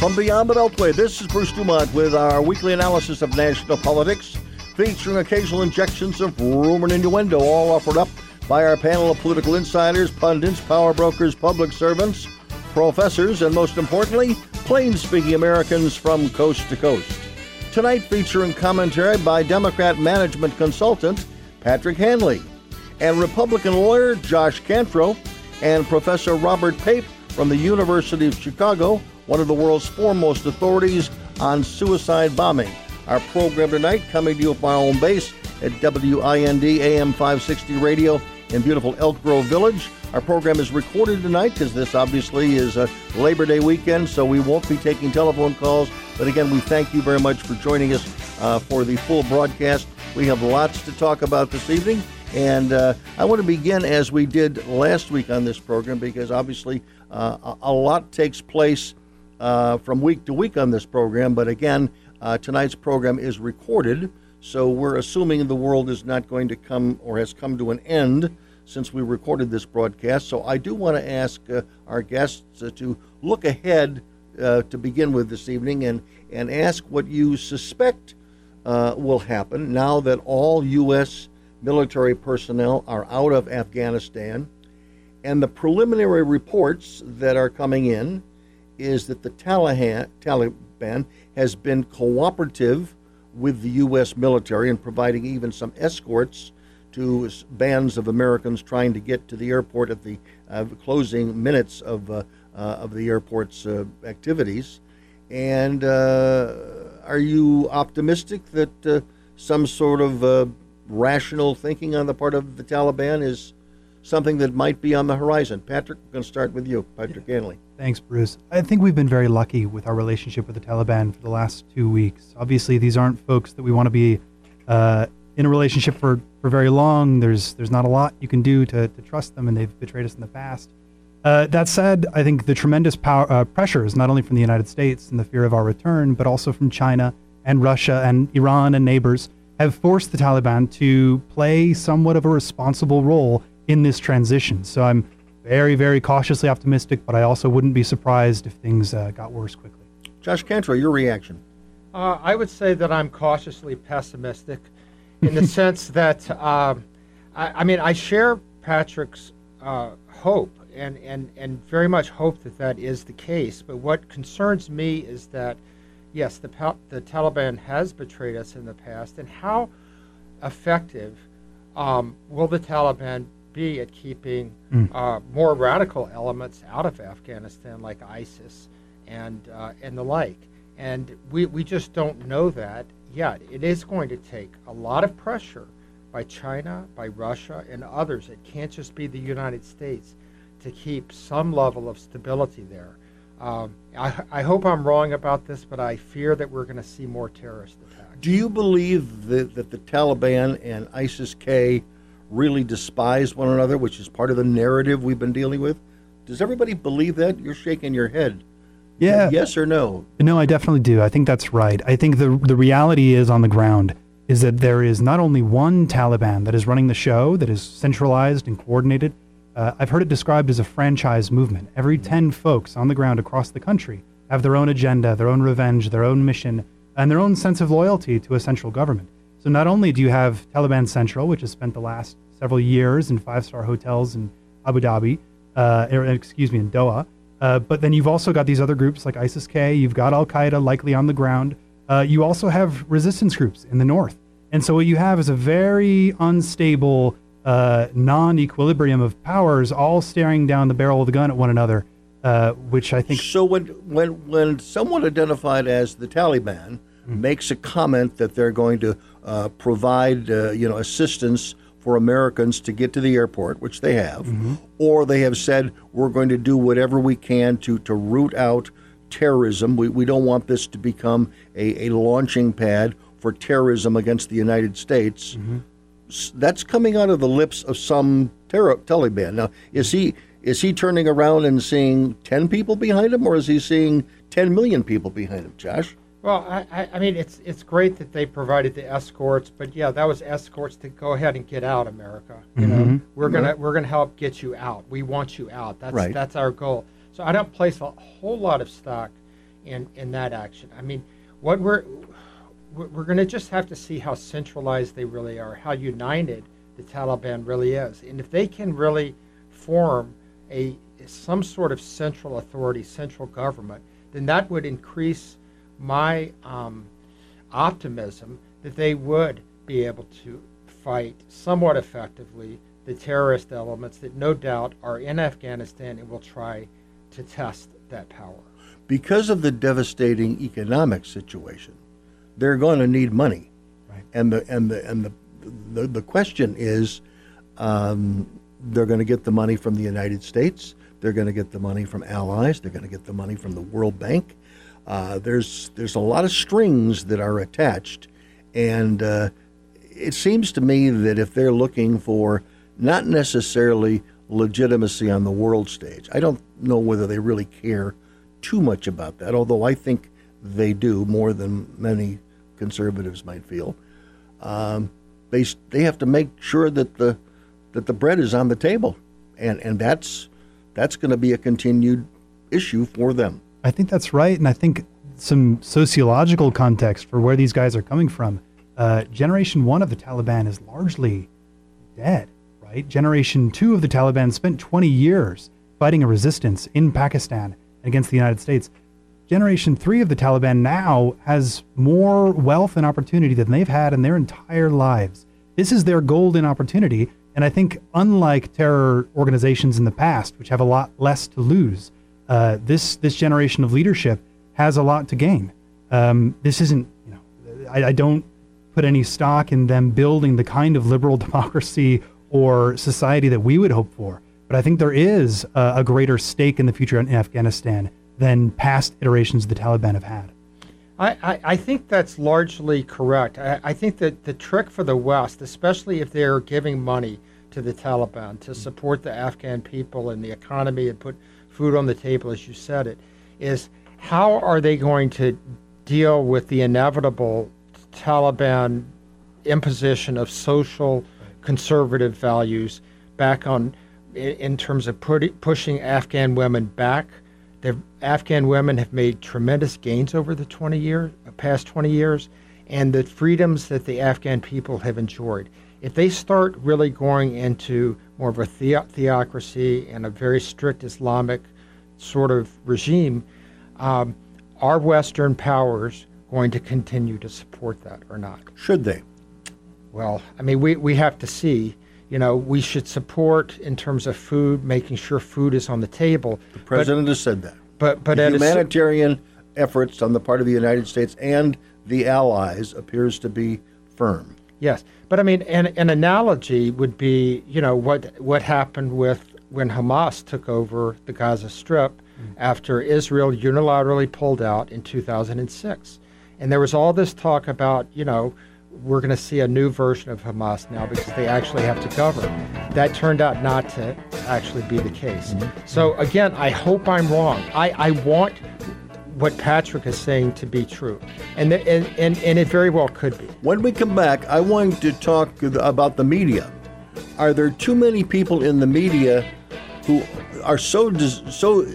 From Beyond the Beltway, this is Bruce Dumont with our weekly analysis of national politics, featuring occasional injections of rumor and innuendo, all offered up by our panel of political insiders, pundits, power brokers, public servants, professors, and most importantly, plain speaking Americans from coast to coast. Tonight, featuring commentary by Democrat management consultant Patrick Hanley and Republican lawyer Josh Cantro and Professor Robert Pape from the University of Chicago one of the world's foremost authorities on suicide bombing. Our program tonight coming to you from our own base at WIND AM 560 Radio in beautiful Elk Grove Village. Our program is recorded tonight because this obviously is a Labor Day weekend, so we won't be taking telephone calls. But again, we thank you very much for joining us uh, for the full broadcast. We have lots to talk about this evening. And uh, I want to begin as we did last week on this program because obviously uh, a lot takes place uh, from week to week on this program. But again, uh, tonight's program is recorded, so we're assuming the world is not going to come or has come to an end since we recorded this broadcast. So I do want to ask uh, our guests uh, to look ahead uh, to begin with this evening and, and ask what you suspect uh, will happen now that all U.S. military personnel are out of Afghanistan and the preliminary reports that are coming in is that the Taliban has been cooperative with the U.S. military in providing even some escorts to bands of Americans trying to get to the airport at the uh, closing minutes of, uh, uh, of the airport's uh, activities. And uh, are you optimistic that uh, some sort of rational thinking on the part of the Taliban is something that might be on the horizon? Patrick, we're going to start with you, Patrick Hanley. Thanks, Bruce. I think we've been very lucky with our relationship with the Taliban for the last two weeks. Obviously, these aren't folks that we want to be uh, in a relationship for, for very long. There's there's not a lot you can do to, to trust them, and they've betrayed us in the past. Uh, that said, I think the tremendous power, uh, pressures, not only from the United States and the fear of our return, but also from China and Russia and Iran and neighbors, have forced the Taliban to play somewhat of a responsible role in this transition. So I'm very, very cautiously optimistic, but I also wouldn't be surprised if things uh, got worse quickly. Josh Cantro, your reaction? Uh, I would say that I'm cautiously pessimistic in the sense that, um, I, I, mean, I share Patrick's uh, hope and, and, and very much hope that that is the case. But what concerns me is that, yes, the, the Taliban has betrayed us in the past, and how effective um, will the Taliban be at keeping mm. uh, more radical elements out of Afghanistan, like ISIS and uh, and the like. And we, we just don't know that yet. It is going to take a lot of pressure by China, by Russia, and others. It can't just be the United States to keep some level of stability there. Um, I, I hope I'm wrong about this, but I fear that we're going to see more terrorist attacks. Do you believe that, that the Taliban and ISIS K really despise one another, which is part of the narrative we've been dealing with? Does everybody believe that? You're shaking your head. Yeah. Yes or no? No, I definitely do. I think that's right. I think the the reality is on the ground is that there is not only one Taliban that is running the show, that is centralized and coordinated. Uh, I've heard it described as a franchise movement. Every 10 folks on the ground across the country have their own agenda, their own revenge, their own mission, and their own sense of loyalty to a central government. So not only do you have Taliban Central, which has spent the last several years in five star hotels in Abu Dhabi, uh, er, excuse me, in Doha, uh, but then you've also got these other groups like ISIS K, you've got Al Qaeda likely on the ground. Uh, you also have resistance groups in the north. And so what you have is a very unstable uh, non equilibrium of powers all staring down the barrel of the gun at one another. Uh, which I think. So when when when someone identified as the Taliban mm-hmm. makes a comment that they're going to provide uh, you know assistance for Americans to get to the airport, which they have, mm-hmm. or they have said we're going to do whatever we can to to root out terrorism. We we don't want this to become a, a launching pad for terrorism against the United States. Mm-hmm. That's coming out of the lips of some terror, Taliban. Now, is he is he turning around and seeing ten people behind him, or is he seeing ten million people behind him, Josh? Well, I, I mean, it's it's great that they provided the escorts, but yeah, that was escorts to go ahead and get out, America. You mm-hmm. know, we're gonna we're gonna help get you out. We want you out. That's right. that's our goal. So I don't place a whole lot of stock in, in that action. I mean, what we're we're going to just have to see how centralized they really are, how united the Taliban really is, and if they can really form a some sort of central authority, central government, then that would increase my um, optimism that they would be able to fight somewhat effectively the terrorist elements that no doubt are in Afghanistan and will try to test that power. Because of the devastating economic situation, they're going to need money, right. and the and the and the the, the question is, um, they're going to get the money from the United States. They're going to get the money from allies. They're going to get the money from the World Bank. Uh, there's there's a lot of strings that are attached, and uh, it seems to me that if they're looking for not necessarily legitimacy on the world stage, I don't know whether they really care too much about that. Although I think they do more than many conservatives might feel. Um, they they have to make sure that the that the bread is on the table, and and that's that's going to be a continued issue for them. I think that's right, and I think some sociological context for where these guys are coming from. Uh, generation one of the Taliban is largely dead, right? Generation two of the Taliban spent 20 years fighting a resistance in Pakistan against the United States. Generation three of the Taliban now has more wealth and opportunity than they've had in their entire lives. This is their golden opportunity. And I think, unlike terror organizations in the past, which have a lot less to lose, uh, this this generation of leadership has a lot to gain. Um, this isn't, you know, I, I don't put any stock in them building the kind of liberal democracy or society that we would hope for. But I think there is a, a greater stake in the future in Afghanistan than past iterations the Taliban have had. I, I, I think that's largely correct. I, I, think that the trick for the West, especially if they're giving money to the Taliban to support the Afghan people and the economy and put food on the table, as you said it, is how are they going to deal with the inevitable Taliban imposition of social conservative values back on in terms of pushing Afghan women back the Afghan women have made tremendous gains over the 20 years, past 20 years, and the freedoms that the Afghan people have enjoyed. If they start really going into more of a the- theocracy and a very strict Islamic sort of regime, um, are Western powers going to continue to support that or not? Should they? Well, I mean, we, we have to see you know, we should support in terms of food, making sure food is on the table. The president but, has said that. But but the humanitarian efforts on the part of the United States and the allies appears to be firm. Yes, but I mean, an, an analogy would be, you know, what what happened with when Hamas took over the Gaza Strip mm-hmm. after Israel unilaterally pulled out in 2006, and there was all this talk about, you know we're going to see a new version of Hamas now because they actually have to govern. That turned out not to actually be the case. Mm-hmm. So again, I hope I'm wrong. I, I want what Patrick is saying to be true, and, the, and and and it very well could be. When we come back, I want to talk about the media. Are there too many people in the media who are so so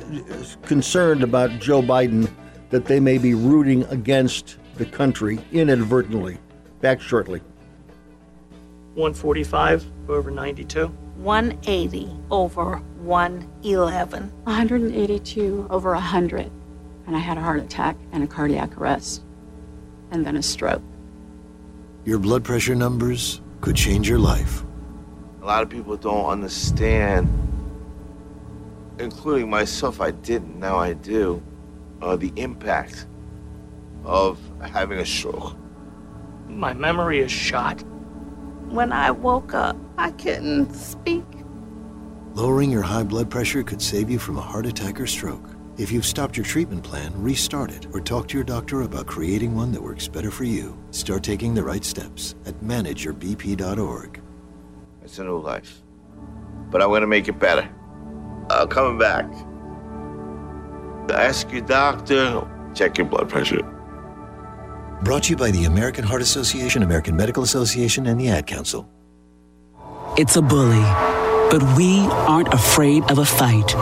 concerned about Joe Biden that they may be rooting against the country inadvertently? Back shortly. 145 over 92. 180 over 111. 182 over 100. And I had a heart attack and a cardiac arrest. And then a stroke. Your blood pressure numbers could change your life. A lot of people don't understand, including myself, I didn't, now I do, uh, the impact of having a stroke. My memory is shot. When I woke up, I couldn't speak. Lowering your high blood pressure could save you from a heart attack or stroke. If you've stopped your treatment plan, restart it or talk to your doctor about creating one that works better for you. Start taking the right steps at manageyourbp.org. It's a new life. But I'm going to make it better. I'm coming back. Ask your doctor, check your blood pressure. Brought to you by the American Heart Association, American Medical Association, and the Ad Council. It's a bully, but we aren't afraid of a fight.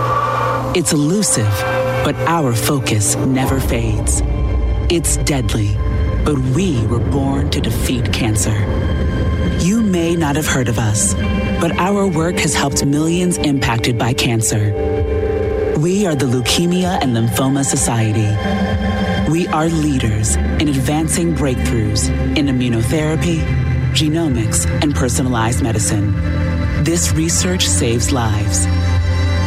It's elusive but our focus never fades. It's deadly, but we were born to defeat cancer. You may not have heard of us, but our work has helped millions impacted by cancer. We are the Leukemia and Lymphoma Society. We are leaders in advancing breakthroughs in immunotherapy, genomics, and personalized medicine. This research saves lives.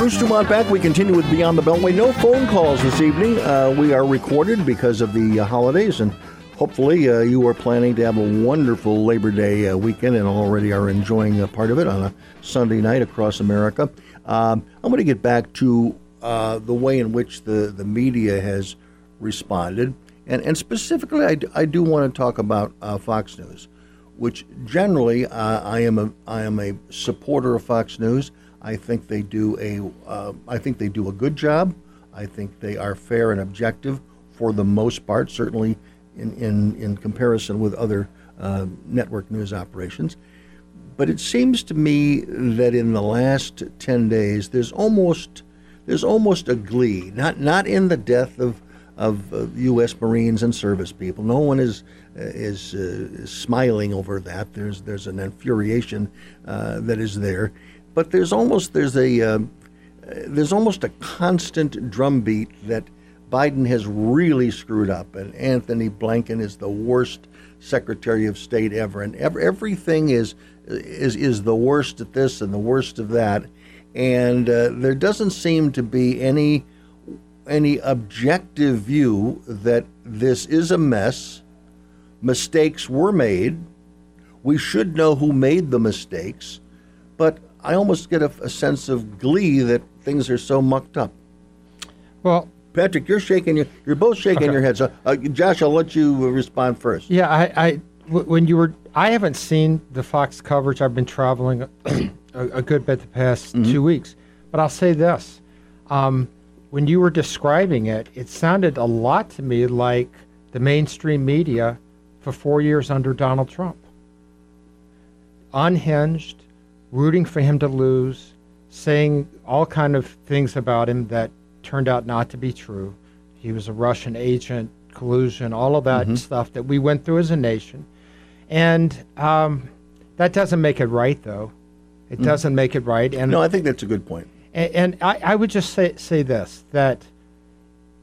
Bruce Dumont back. We continue with Beyond the Beltway. No phone calls this evening. Uh, we are recorded because of the uh, holidays, and hopefully uh, you are planning to have a wonderful Labor Day uh, weekend and already are enjoying a part of it on a Sunday night across America. Um, I'm going to get back to uh, the way in which the, the media has responded, and, and specifically, I, d- I do want to talk about uh, Fox News, which generally I am a I am a supporter of Fox News. I think they do a uh, I think they do a good job. I think they are fair and objective for the most part, certainly in in, in comparison with other uh, network news operations. But it seems to me that in the last ten days, there's almost there's almost a glee, not not in the death of of uh, U.S. Marines and service people. No one is uh, is, uh, is smiling over that. There's there's an infuriation uh, that is there but there's almost there's a uh, there's almost a constant drumbeat that Biden has really screwed up, and Antony Blinken is the worst Secretary of State ever, and ev- everything is is is the worst at this and the worst of that, and uh, there doesn't seem to be any any objective view that this is a mess. Mistakes were made. We should know who made the mistakes, but I almost get a, a, sense of glee that things are so mucked up. Well, Patrick, you're shaking your, you're both shaking okay. your heads. So, uh, Josh, I'll let you respond first. Yeah, I, I, when you were, I haven't seen the Fox coverage. I've been traveling a, a good bit the past mm-hmm. two weeks, but I'll say this: um, when you were describing it, it sounded a lot to me like the mainstream media for four years under Donald Trump. Unhinged, rooting for him to lose, saying all kind of things about him that turned out not to be true. He was a Russian agent, collusion, all of that mm-hmm. stuff that we went through as a nation. And um, that doesn't make it right, though. It mm. doesn't make it right. And no, I think that's a good point. And, and I, I would just say say this that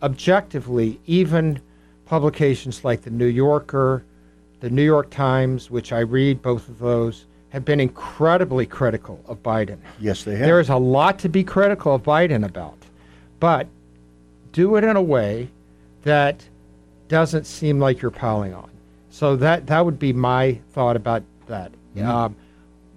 objectively, even publications like the New Yorker, the New York Times, which I read both of those, have been incredibly critical of Biden. Yes, they have. There is a lot to be critical of Biden about, but do it in a way that doesn't seem like you're piling on. So that that would be my thought about that. Mm-hmm. Um,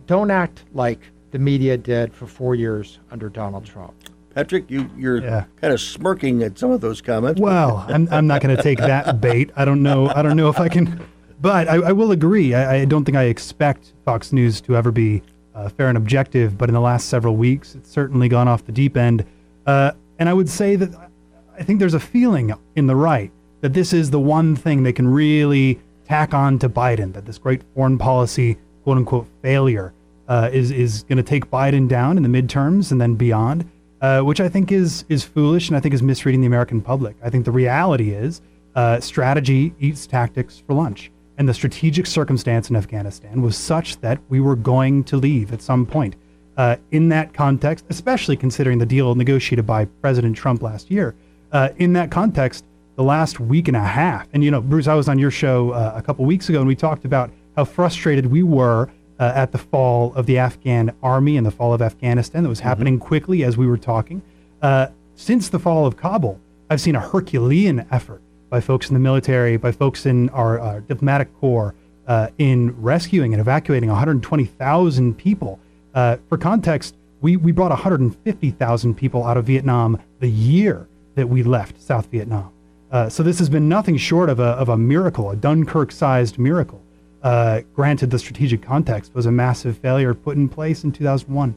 don't act like the media did for four years under Donald Trump. Patrick, you, you're yeah. kind of smirking at some of those comments. Well, I'm, I'm not going to take that bait. I don't know. I don't know if I can But I, I will agree. I, I, don't think I expect Fox News to ever be uh, fair and objective. But in the last several weeks, it's certainly gone off the deep end. Uh, and I would say that I think there's a feeling in the right that this is the one thing they can really tack on to Biden. That this great foreign policy, quote unquote, failure uh, is is going to take Biden down in the midterms and then beyond. Uh, which I think is is foolish and I think is misreading the American public. I think the reality is uh, strategy eats tactics for lunch. And the strategic circumstance in Afghanistan was such that we were going to leave at some point. Uh, in that context, especially considering the deal negotiated by President Trump last year, uh, in that context, the last week and a half, and you know, Bruce, I was on your show uh, a couple weeks ago and we talked about how frustrated we were uh, at the fall of the Afghan army and the fall of Afghanistan that was mm-hmm. happening mm-hmm. quickly as we were talking. Uh, since the fall of Kabul, I've seen a Herculean effort by folks in the military, by folks in our uh, diplomatic corps, uh, in rescuing and evacuating 120,000 people. Uh, for context, we, we brought 150,000 people out of Vietnam the year that we left South Vietnam. Uh, so this has been nothing short of a, of a miracle, a Dunkirk-sized miracle. Uh, granted, the strategic context was a massive failure put in place in 2001.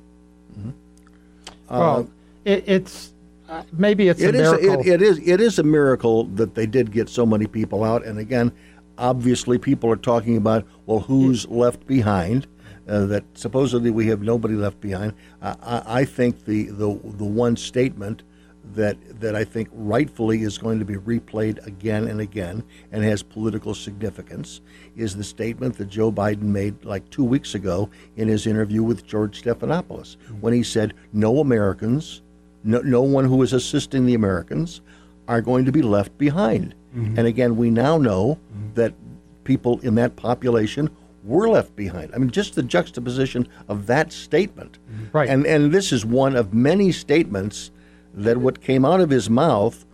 Mm-hmm. Well, uh, it, it's uh, maybe it's it a miracle. Is, it, it is it is a miracle that they did get so many people out. And again, obviously, people are talking about well, who's left behind? Uh, that supposedly we have nobody left behind. Uh, I, I, think the, the the one statement that that I think rightfully is going to be replayed again and again and has political significance is the statement that Joe Biden made like two weeks ago in his interview with George Stephanopoulos mm-hmm. when he said no Americans no, no one who is assisting the Americans are going to be left behind. Mm-hmm. And again, we now know mm-hmm. that people in that population were left behind. I mean, just the juxtaposition of that statement. Mm-hmm. Right. And and this is one of many statements that what came out of his mouth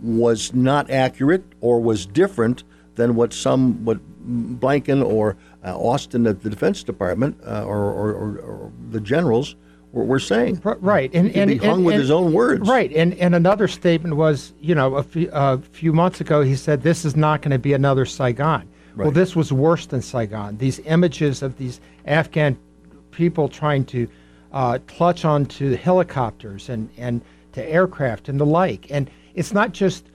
was not accurate or was different than what some what Blinken or uh, Austin at the Defense Department uh, or, or, or, or the generals we're saying. Right, and and, be hung and, with and, his own words. Right, and and another statement was, you know, a few, uh, few months ago, he said this is not going to be another Saigon. Right. Well, this was worse than Saigon. These images of these Afghan people trying to uh, clutch onto helicopters and and to aircraft and the like, and it's not just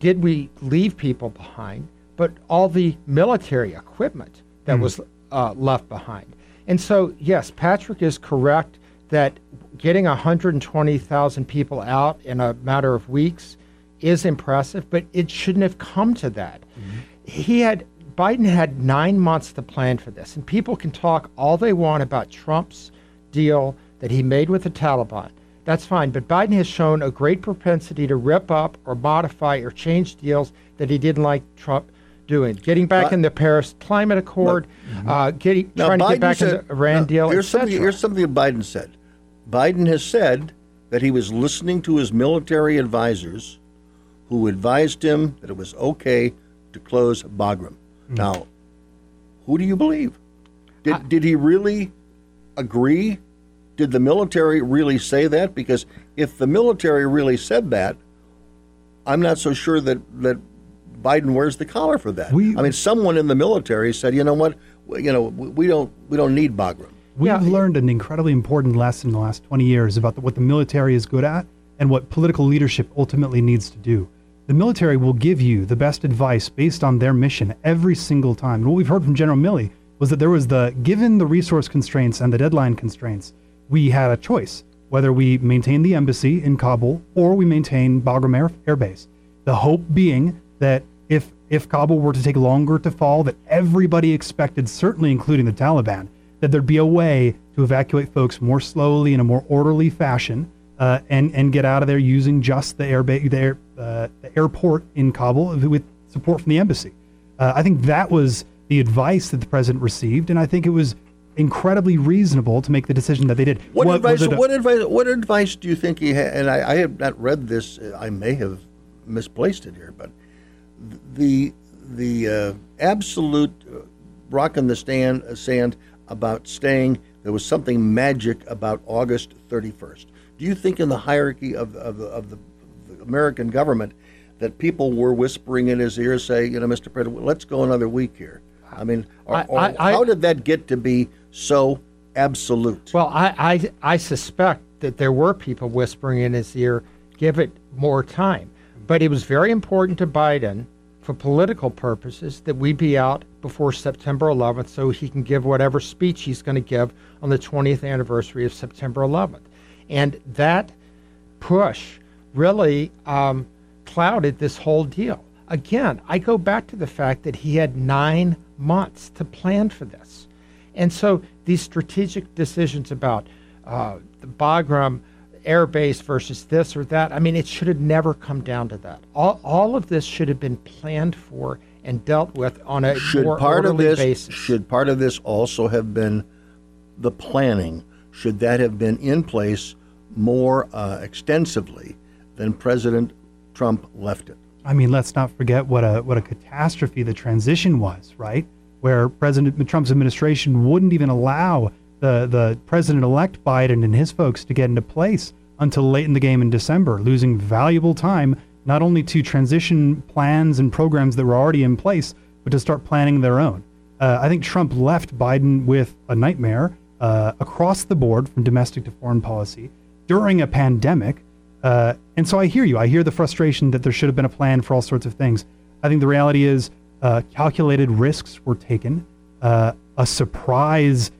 did we leave people behind, but all the military equipment that mm. was uh, left behind. And so, yes, Patrick is correct that getting 120,000 people out in a matter of weeks is impressive, but it shouldn't have come to that. Mm-hmm. He had Biden had nine months to plan for this, and people can talk all they want about Trump's deal that he made with the Taliban. That's fine, but Biden has shown a great propensity to rip up or modify or change deals that he didn't like Trump doing. Getting back but, in the Paris Climate Accord, but, uh, getting trying Biden to get back said, in the Iran deal. Here's something, here's something Biden said. Biden has said that he was listening to his military advisors who advised him that it was okay to close Bagram. Mm. Now, who do you believe? Did, I, did he really agree? Did the military really say that? Because if the military really said that, I'm not so sure that, that Biden wears the collar for that. We, I mean, someone in the military said, you know what, you know, we don't we don't need Bagram. We've yeah. learned an incredibly important lesson in the last 20 years about the, what the military is good at and what political leadership ultimately needs to do. The military will give you the best advice based on their mission every single time. And what we've heard from General Milley was that there was the, given the resource constraints and the deadline constraints, we had a choice whether we maintain the embassy in Kabul or we maintain Bagram Air, Air Base. The hope being that if, if Kabul were to take longer to fall, that everybody expected, certainly including the Taliban, that there'd be a way to evacuate folks more slowly in a more orderly fashion uh, and and get out of there using just the air ba- the, air, uh, the airport in Kabul with support from the embassy. Uh, I think that was the advice that the president received, and I think it was incredibly reasonable to make the decision that they did. What, what advice? What advice? What advice do you think he had? And I, I have not read this. I may have misplaced it here, but the the uh, absolute rock in the stand sand about staying. There was something magic about August 31st. Do you think, in the hierarchy of, of, of the, the American government, that people were whispering in his ear, say, you know, Mr. President, let's go another week here? I mean, or, I- or I- I- how did that get to be so absolute? Well, I, I, I suspect that there were people whispering in his ear, give it more time. But it was very important to Biden for political purposes that we be out before September 11th so he can give whatever speech he's going to give on the 20th anniversary of September 11th. And that push really um, clouded this whole deal. Again, I go back to the fact that he had nine months to plan for this. And so these strategic decisions about uh, the Bagram air base versus this or that, I mean, it should have never come down to that. All, all of this should have been planned for and dealt with on a should more part of this basis. should part of this also have been the planning? Should that have been in place more uh, extensively than President Trump left it? I mean, let's not forget what a what a catastrophe the transition was, right? Where President Trump's administration wouldn't even allow the the president-elect Biden and his folks to get into place until late in the game in December, losing valuable time not only to transition plans and programs that were already in place, but to start planning their own. Uh, I think Trump left Biden with a nightmare uh, across the board from domestic to foreign policy during a pandemic. Uh, and so I hear you. I hear the frustration that there should have been a plan for all sorts of things. I think the reality is uh, calculated risks were taken. Uh, a surprise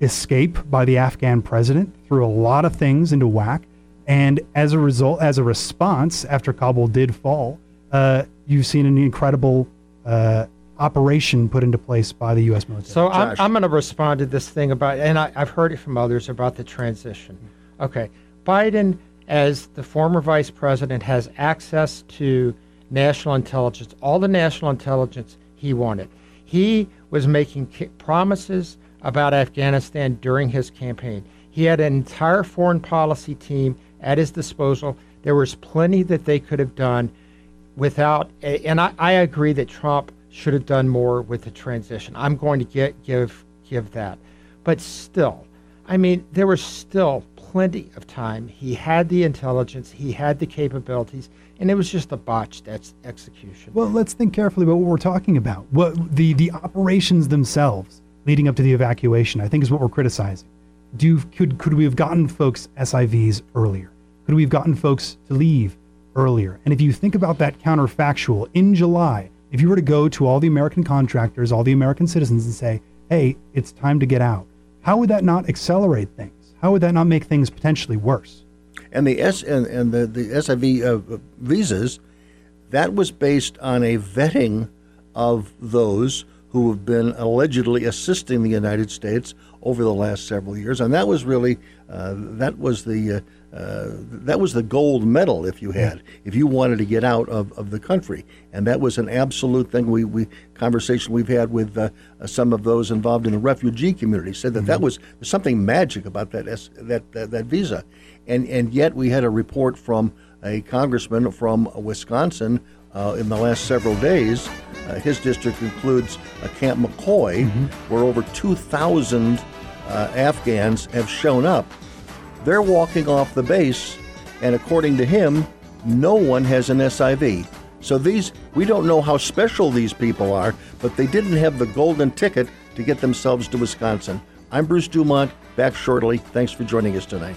escape by the Afghan president threw a lot of things into whack. And as a result, as a response, after Kabul did fall, uh, you've seen an incredible uh, operation put into place by the U.S. military. So I'm, I'm going to respond to this thing about, and I, I've heard it from others about the transition. Okay, Biden, as the former vice president, has access to national intelligence, all the national intelligence he wanted. He was making ca- promises about Afghanistan during his campaign. He had an entire foreign policy team at his disposal. There was plenty that they could have done without, and I, I agree that Trump should have done more with the transition. I'm going to get give give that, but still, I mean, there was still plenty of time. He had the intelligence, he had the capabilities, and it was just a botched ex- execution. Well, let's think carefully about what we're talking about. What the the operations themselves leading up to the evacuation, I think, is what we're criticizing. Do could could we have gotten folks SIVs earlier? Could we have gotten folks to leave earlier? And if you think about that counterfactual, in July, if you were to go to all the American contractors, all the American citizens, and say, "Hey, it's time to get out," how would that not accelerate things? How would that not make things potentially worse? And the S and, and the the SIV uh, visas, that was based on a vetting of those who have been allegedly assisting the United States over the last several years, and that was really uh, that was the uh, uh, that was the gold medal if you had if you wanted to get out of, of the country, and that was an absolute thing. We, we conversation we've had with uh, some of those involved in the refugee community said that that was there's something magic about that S, that, that that visa, and and yet we had a report from a congressman from Wisconsin uh, in the last several days. Uh, his district includes uh, Camp McCoy, where over 2,000 uh, Afghans have shown up. They're walking off the base, and according to him, no one has an SIV. So these, we don't know how special these people are, but they didn't have the golden ticket to get themselves to Wisconsin. I'm Bruce Dumont, back shortly. Thanks for joining us tonight.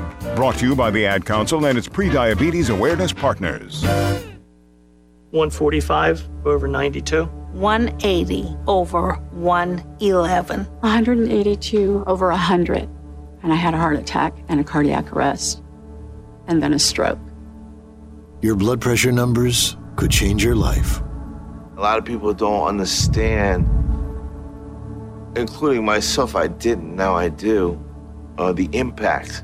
Brought to you by the Ad Council and its pre-diabetes awareness partners. 145 over 92. 180 over 111. 182 over 100. And I had a heart attack and a cardiac arrest. And then a stroke. Your blood pressure numbers could change your life. A lot of people don't understand, including myself, I didn't, now I do, uh, the impact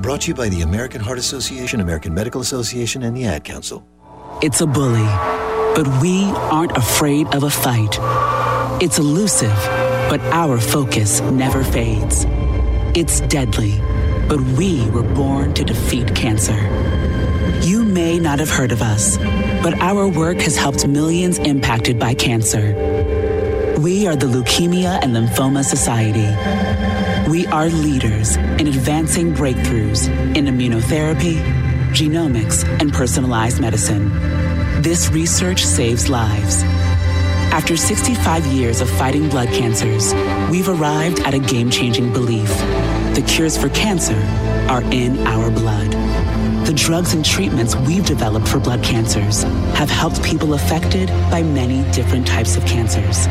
Brought to you by the American Heart Association, American Medical Association, and the Ad Council. It's a bully, but we aren't afraid of a fight. It's elusive, but our focus never fades. It's deadly, but we were born to defeat cancer. You may not have heard of us, but our work has helped millions impacted by cancer. We are the Leukemia and Lymphoma Society. We are leaders in advancing breakthroughs in immunotherapy, genomics, and personalized medicine. This research saves lives. After 65 years of fighting blood cancers, we've arrived at a game changing belief. The cures for cancer are in our blood. The drugs and treatments we've developed for blood cancers have helped people affected by many different types of cancers.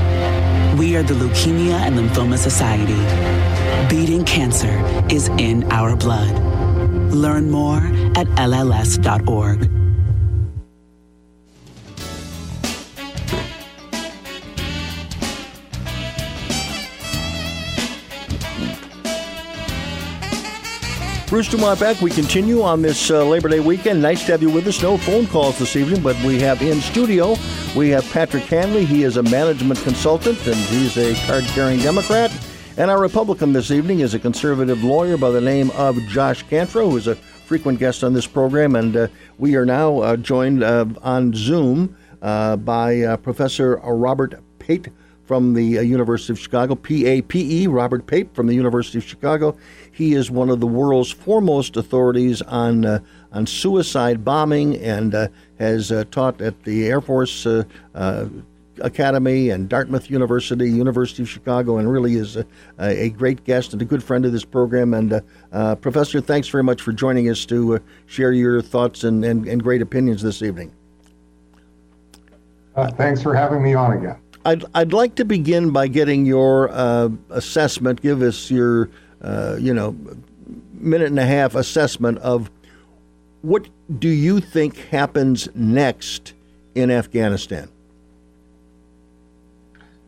We are the Leukemia and Lymphoma Society. Beating cancer is in our blood. Learn more at LLS.org. Bruce Dumont back. We continue on this uh, Labor Day weekend. Nice to have you with us. No phone calls this evening, but we have in studio, we have Patrick Hanley. He is a management consultant and he's a card carrying Democrat. And our Republican this evening is a conservative lawyer by the name of Josh Cantro, who is a frequent guest on this program. And uh, we are now uh, joined uh, on Zoom uh, by uh, Professor Robert Pape from the uh, University of Chicago, PAPE, Robert Pape from the University of Chicago. He is one of the world's foremost authorities on uh, on suicide bombing and uh, has uh, taught at the Air Force Academy and Dartmouth University, University of Chicago, and really is a, a great guest and a good friend of this program. And uh, Professor, thanks very much for joining us to share your thoughts and, and, and, great opinions this evening. thanks for having me on again. I'd, I'd like to begin by getting your uh, assessment. Give us your, uh, you know, minute and a half assessment of what do you think happens next in Afghanistan?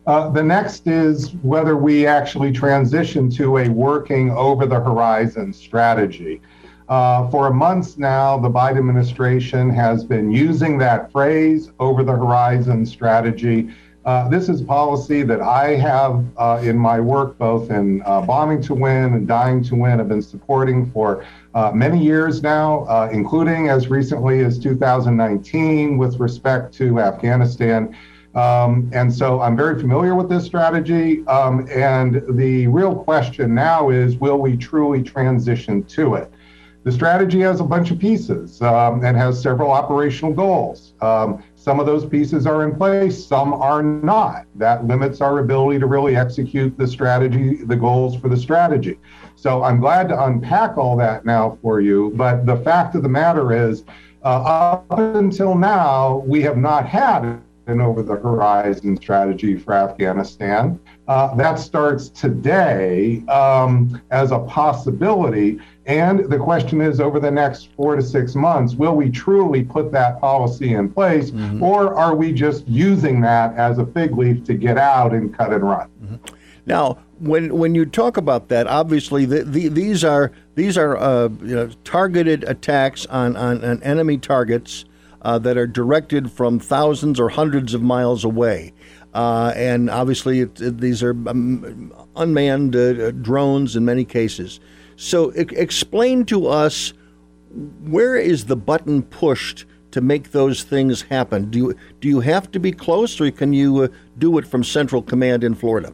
Uh, the next is whether we actually transition to a working over the horizon strategy. Uh, for months now, the Biden administration has been using that phrase, over the horizon strategy, uh, this is policy that I have uh, in my work, both in uh, Bombing to Win and Dying to Win, have been supporting for uh, many years now, uh, including as recently as 2019 with respect to Afghanistan. Um, and so I'm very familiar with this strategy. Um, and the real question now is will we truly transition to it? The strategy has a bunch of pieces um, and has several operational goals. Um, some of those pieces are in place, some are not. That limits our ability to really execute the strategy, the goals for the strategy. So I'm glad to unpack all that now for you. But the fact of the matter is, uh, up until now, we have not had an over the horizon strategy for Afghanistan. Uh, that starts today um, as a possibility. And the question is over the next four to six months, will we truly put that policy in place, mm-hmm. or are we just using that as a fig leaf to get out and cut and run? Mm-hmm. Now, when when you talk about that, obviously the, the, these are these are uh, you know, targeted attacks on, on, on enemy targets uh, that are directed from thousands or hundreds of miles away. Uh, and obviously, it, it, these are um, unmanned uh, drones in many cases. So, I- explain to us where is the button pushed to make those things happen? Do you do you have to be close, or can you uh, do it from Central Command in Florida?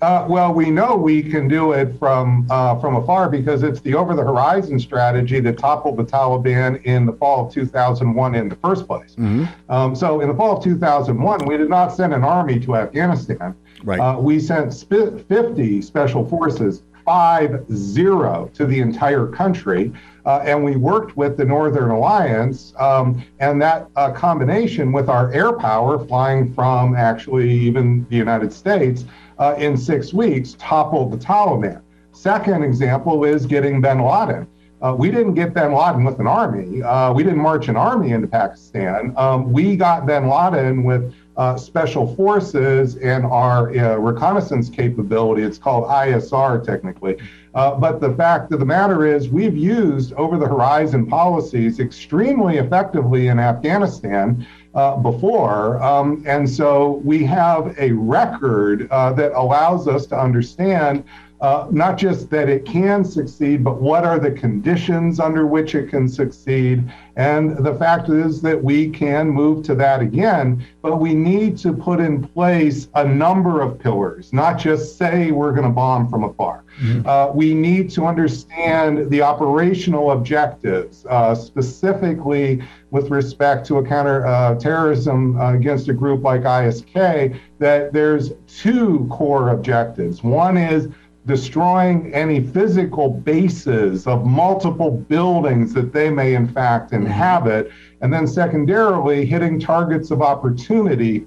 Uh, well, we know we can do it from uh, from afar because it's the over-the-horizon strategy that toppled the Taliban in the fall of 2001 in the first place. Mm-hmm. Um, so, in the fall of 2001, we did not send an army to Afghanistan. Right. Uh, we sent sp- 50 special forces, five zero, to the entire country, uh, and we worked with the Northern Alliance, um, and that uh, combination with our air power, flying from actually even the United States uh, in six weeks, toppled the Taliban. Second example is getting Bin Laden. Uh, we didn't get Bin Laden with an army. Uh, we didn't march an army into Pakistan. Um, we got Bin Laden with uh, special forces and our uh, reconnaissance capability. It's called ISR technically. Uh, but the fact of the matter is, we've used over the horizon policies extremely effectively in Afghanistan uh, before. Um, and so we have a record uh, that allows us to understand uh, not just that it can succeed, but what are the conditions under which it can succeed. And the fact is that we can move to that again, but we need to put in place a number of pillars, not just say we're going to bomb from afar. Mm-hmm. Uh, we need to understand the operational objectives, uh, specifically with respect to a counter-terrorism uh, against a group like ISK, that there's two core objectives. One is destroying any physical bases of multiple buildings that they may in fact mm-hmm. inhabit, and then secondarily hitting targets of opportunity,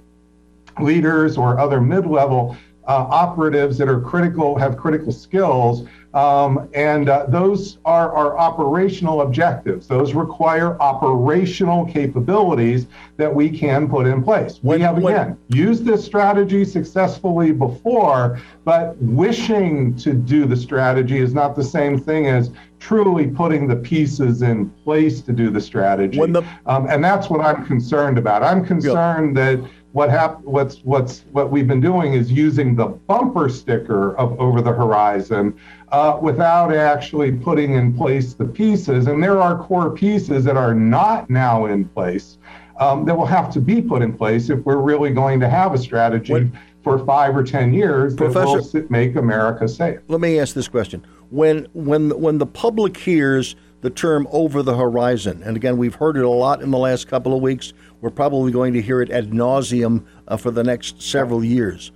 leaders or other mid-level uh, operatives that are critical, have critical skills um, and uh, those are our operational objectives. Those require operational capabilities that we can put in place. When, we have, again, used this strategy successfully before, but wishing to do the strategy is not the same thing as truly putting the pieces in place to do the strategy. The, um, and that's what I'm concerned about. I'm concerned yeah. that what hap- what's what's what we've been doing is using the bumper sticker of over the horizon uh, without actually putting in place the pieces. And there are core pieces that are not now in place um, that will have to be put in place if we're really going to have a strategy for five or ten years that will make America safe. Let me ask this question: When when when the public hears the term over the horizon. And again, we've heard it a lot in the last couple of weeks. We're probably going to hear it ad nauseum uh, for the next several years.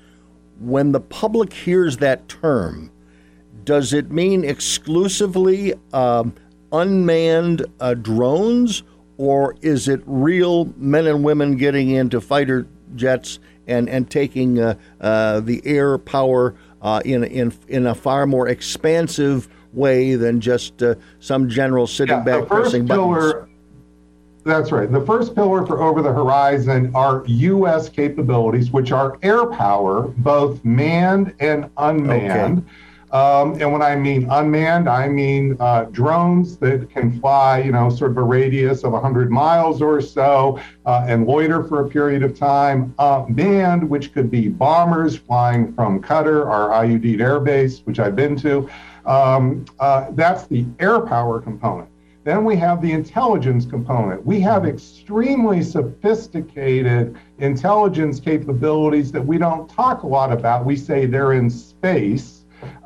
When the public hears that term, does it mean exclusively um, unmanned uh, drones, or is it real men and women getting into fighter jets and, and taking uh, uh the air power uh, in, in, in a far more expansive way than just uh, some general sitting yeah, back pressing pillar, buttons. That's right. The first pillar for Over the Horizon are U.S. capabilities, which are air power, both manned and unmanned. Okay. Um, and when I mean unmanned, I mean uh, drones that can fly, you know, sort of a radius of 100 miles or so uh, and loiter for a period of time. Uh, manned, which could be bombers flying from Qatar, our Al Udeid air base, which I've been to. Um, uh, that's the air power component. Then we have the intelligence component. We have extremely sophisticated intelligence capabilities that we don't talk a lot about. We say they're in space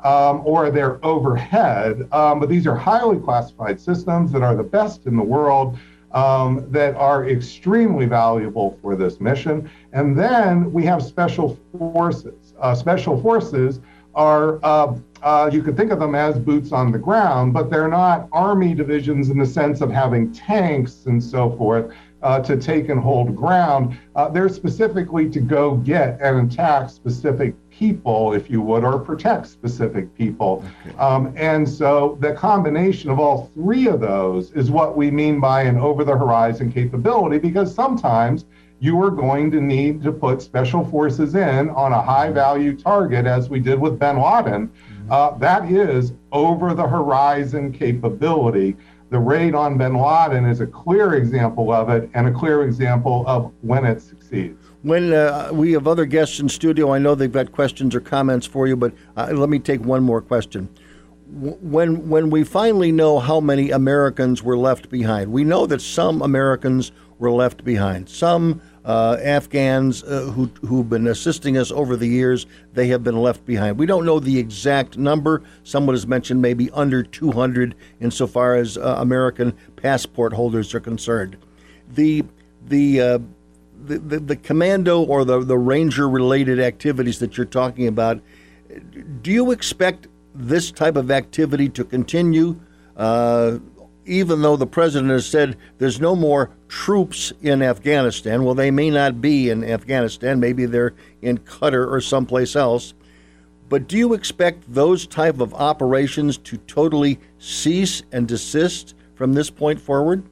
um, or they're overhead, um, but these are highly classified systems that are the best in the world. Um, that are extremely valuable for this mission. And then we have special forces. Uh, special forces are uh, uh, you could think of them as boots on the ground, but they're not army divisions in the sense of having tanks and so forth uh, to take and hold ground. Uh, they're specifically to go get and attack specific people, if you would, or protect specific people. Okay. Um, and so the combination of all three of those is what we mean by an over the horizon capability, because sometimes you are going to need to put special forces in on a high value target, as we did with bin Laden. Uh, that is over the horizon capability. The raid on bin Laden is a clear example of it and a clear example of when it succeeds. When uh, we have other guests in studio, I know they've got questions or comments for you, but uh, let me take one more question. when when we finally know how many Americans were left behind, we know that some Americans were left behind. Some uh, Afghans uh, who who've been assisting us over the years, they have been left behind. We don't know the exact number. Someone has mentioned maybe under 200 insofar as uh, American passport holders are concerned. The the uh, the, the, the commando or the, the ranger related activities that you're talking about, do you expect this type of activity to continue, uh, even though the president has said there's no more troops in Afghanistan? Well, they may not be in Afghanistan. Maybe they're in Qatar or someplace else. But do you expect those type of operations to totally cease and desist from this point forward?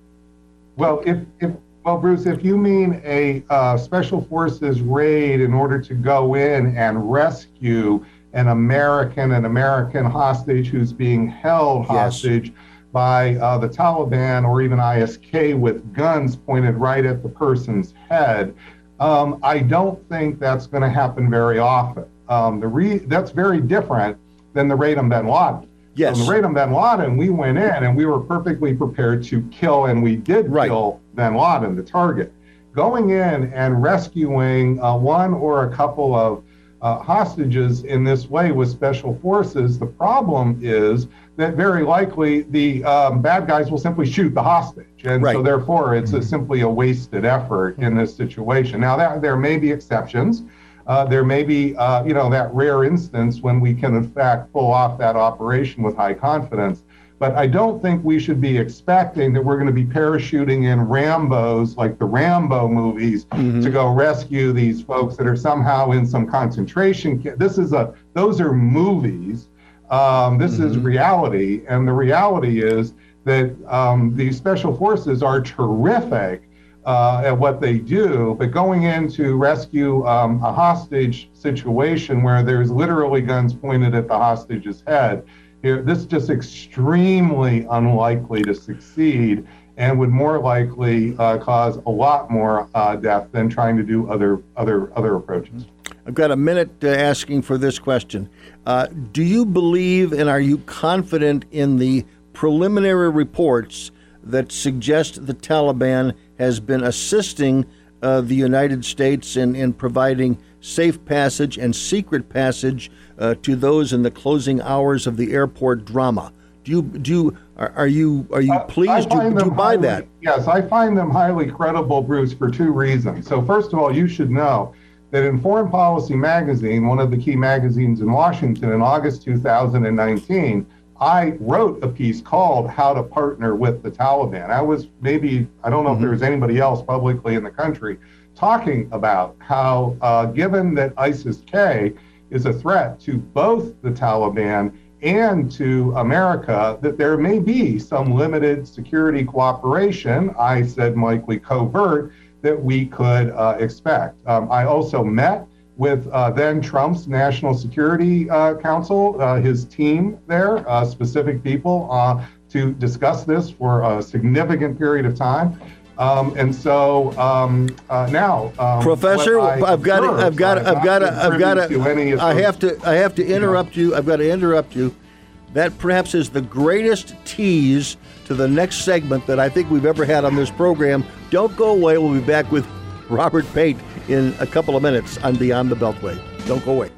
Well, if, if well, Bruce, if you mean a uh, special forces raid in order to go in and rescue an American, an American hostage who's being held Yes. hostage by uh, the Taliban or even ISK with guns pointed right at the person's head, um, I don't think that's going to happen very often. Um, the re- that's very different than the raid on Bin Laden. Yes. On the raid on Bin Laden, we went in and we were perfectly prepared to kill, and we did kill Bin Laden, the target. Going in and rescuing uh, one or a couple of uh, hostages in this way with special forces, the problem is that very likely the um, bad guys will simply shoot the hostage. And so, therefore, it's a, simply a wasted effort in this situation. Now, there, there may be exceptions. Uh, there may be, uh, you know, that rare instance when we can, in fact, pull off that operation with high confidence. But I don't think we should be expecting that we're going to be parachuting in Rambos, like the Rambo movies, to go rescue these folks that are somehow in some concentration camp. This is a, those are movies. Um, this is reality. And the reality is that um, these special forces are terrific uh, at what they do, but going in to rescue um, a hostage situation where there's literally guns pointed at the hostage's head, here, this is just extremely unlikely to succeed and would more likely uh, cause a lot more uh, death than trying to do other other other approaches. I've got a minute uh, asking for this question. Uh, do you believe and are you confident in the preliminary reports that suggest the Taliban has been assisting uh, the United States in, in providing safe passage and secret passage uh, to those in the closing hours of the airport drama? Do you do you, are, are you are you pleased? Do, find do you buy highly- that? Yes, I find them highly credible, Bruce, for two reasons. So, first of all, you should know that in Foreign Policy magazine, one of the key magazines in Washington, in August 2019, I wrote a piece called How to Partner with the Taliban. I was maybe, I don't know if there was anybody else publicly in the country talking about how, uh, given that ISIS K is a threat to both the Taliban and to America, that there may be some limited security cooperation, I said likely covert, that we could uh, expect. Um, I also met with uh, then Trump's National Security uh, Council, uh, his team there, uh, specific people, uh, to discuss this for a significant period of time. Um, and so um, uh, now, um, Professor, I I've got to, I've got I've got I've got to any to, of I have to, I have to interrupt you. I've got to interrupt you. That perhaps is the greatest tease to the next segment that I think we've ever had on this program. Don't go away. We'll be back with Robert Pape in a couple of minutes on Beyond the Beltway. Don't go away.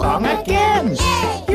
Song again.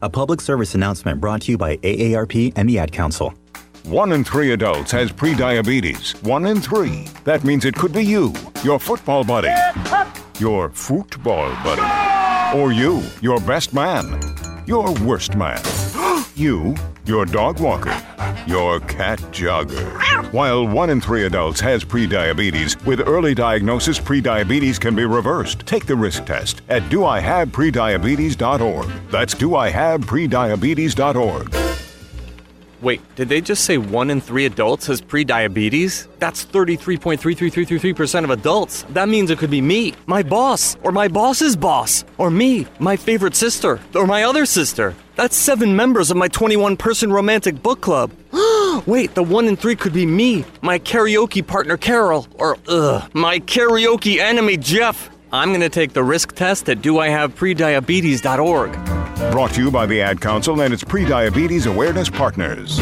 A public service announcement brought to you by AARP and the Ad Council. One in three adults has prediabetes. One in three. That means it could be you, your football buddy, your football buddy, or you, your best man, your worst man, you, your dog walker, your cat jogger. While one in three adults has prediabetes, with early diagnosis, prediabetes can be reversed. Take the risk test at doihaveprediabetes.org. That's doihaveprediabetes.org. Wait, did they just say one in three adults has prediabetes? That's 33.33333% of adults. That means it could be me, my boss, or my boss's boss, or me, my favorite sister, or my other sister. That's seven members of my 21 person romantic book club. Wait, the one in three could be me, my karaoke partner Carol, or ugh, my karaoke enemy Jeff. I'm gonna take the risk test at doihaveprediabetes.org. Brought to you by the Ad Council and its Prediabetes Awareness Partners.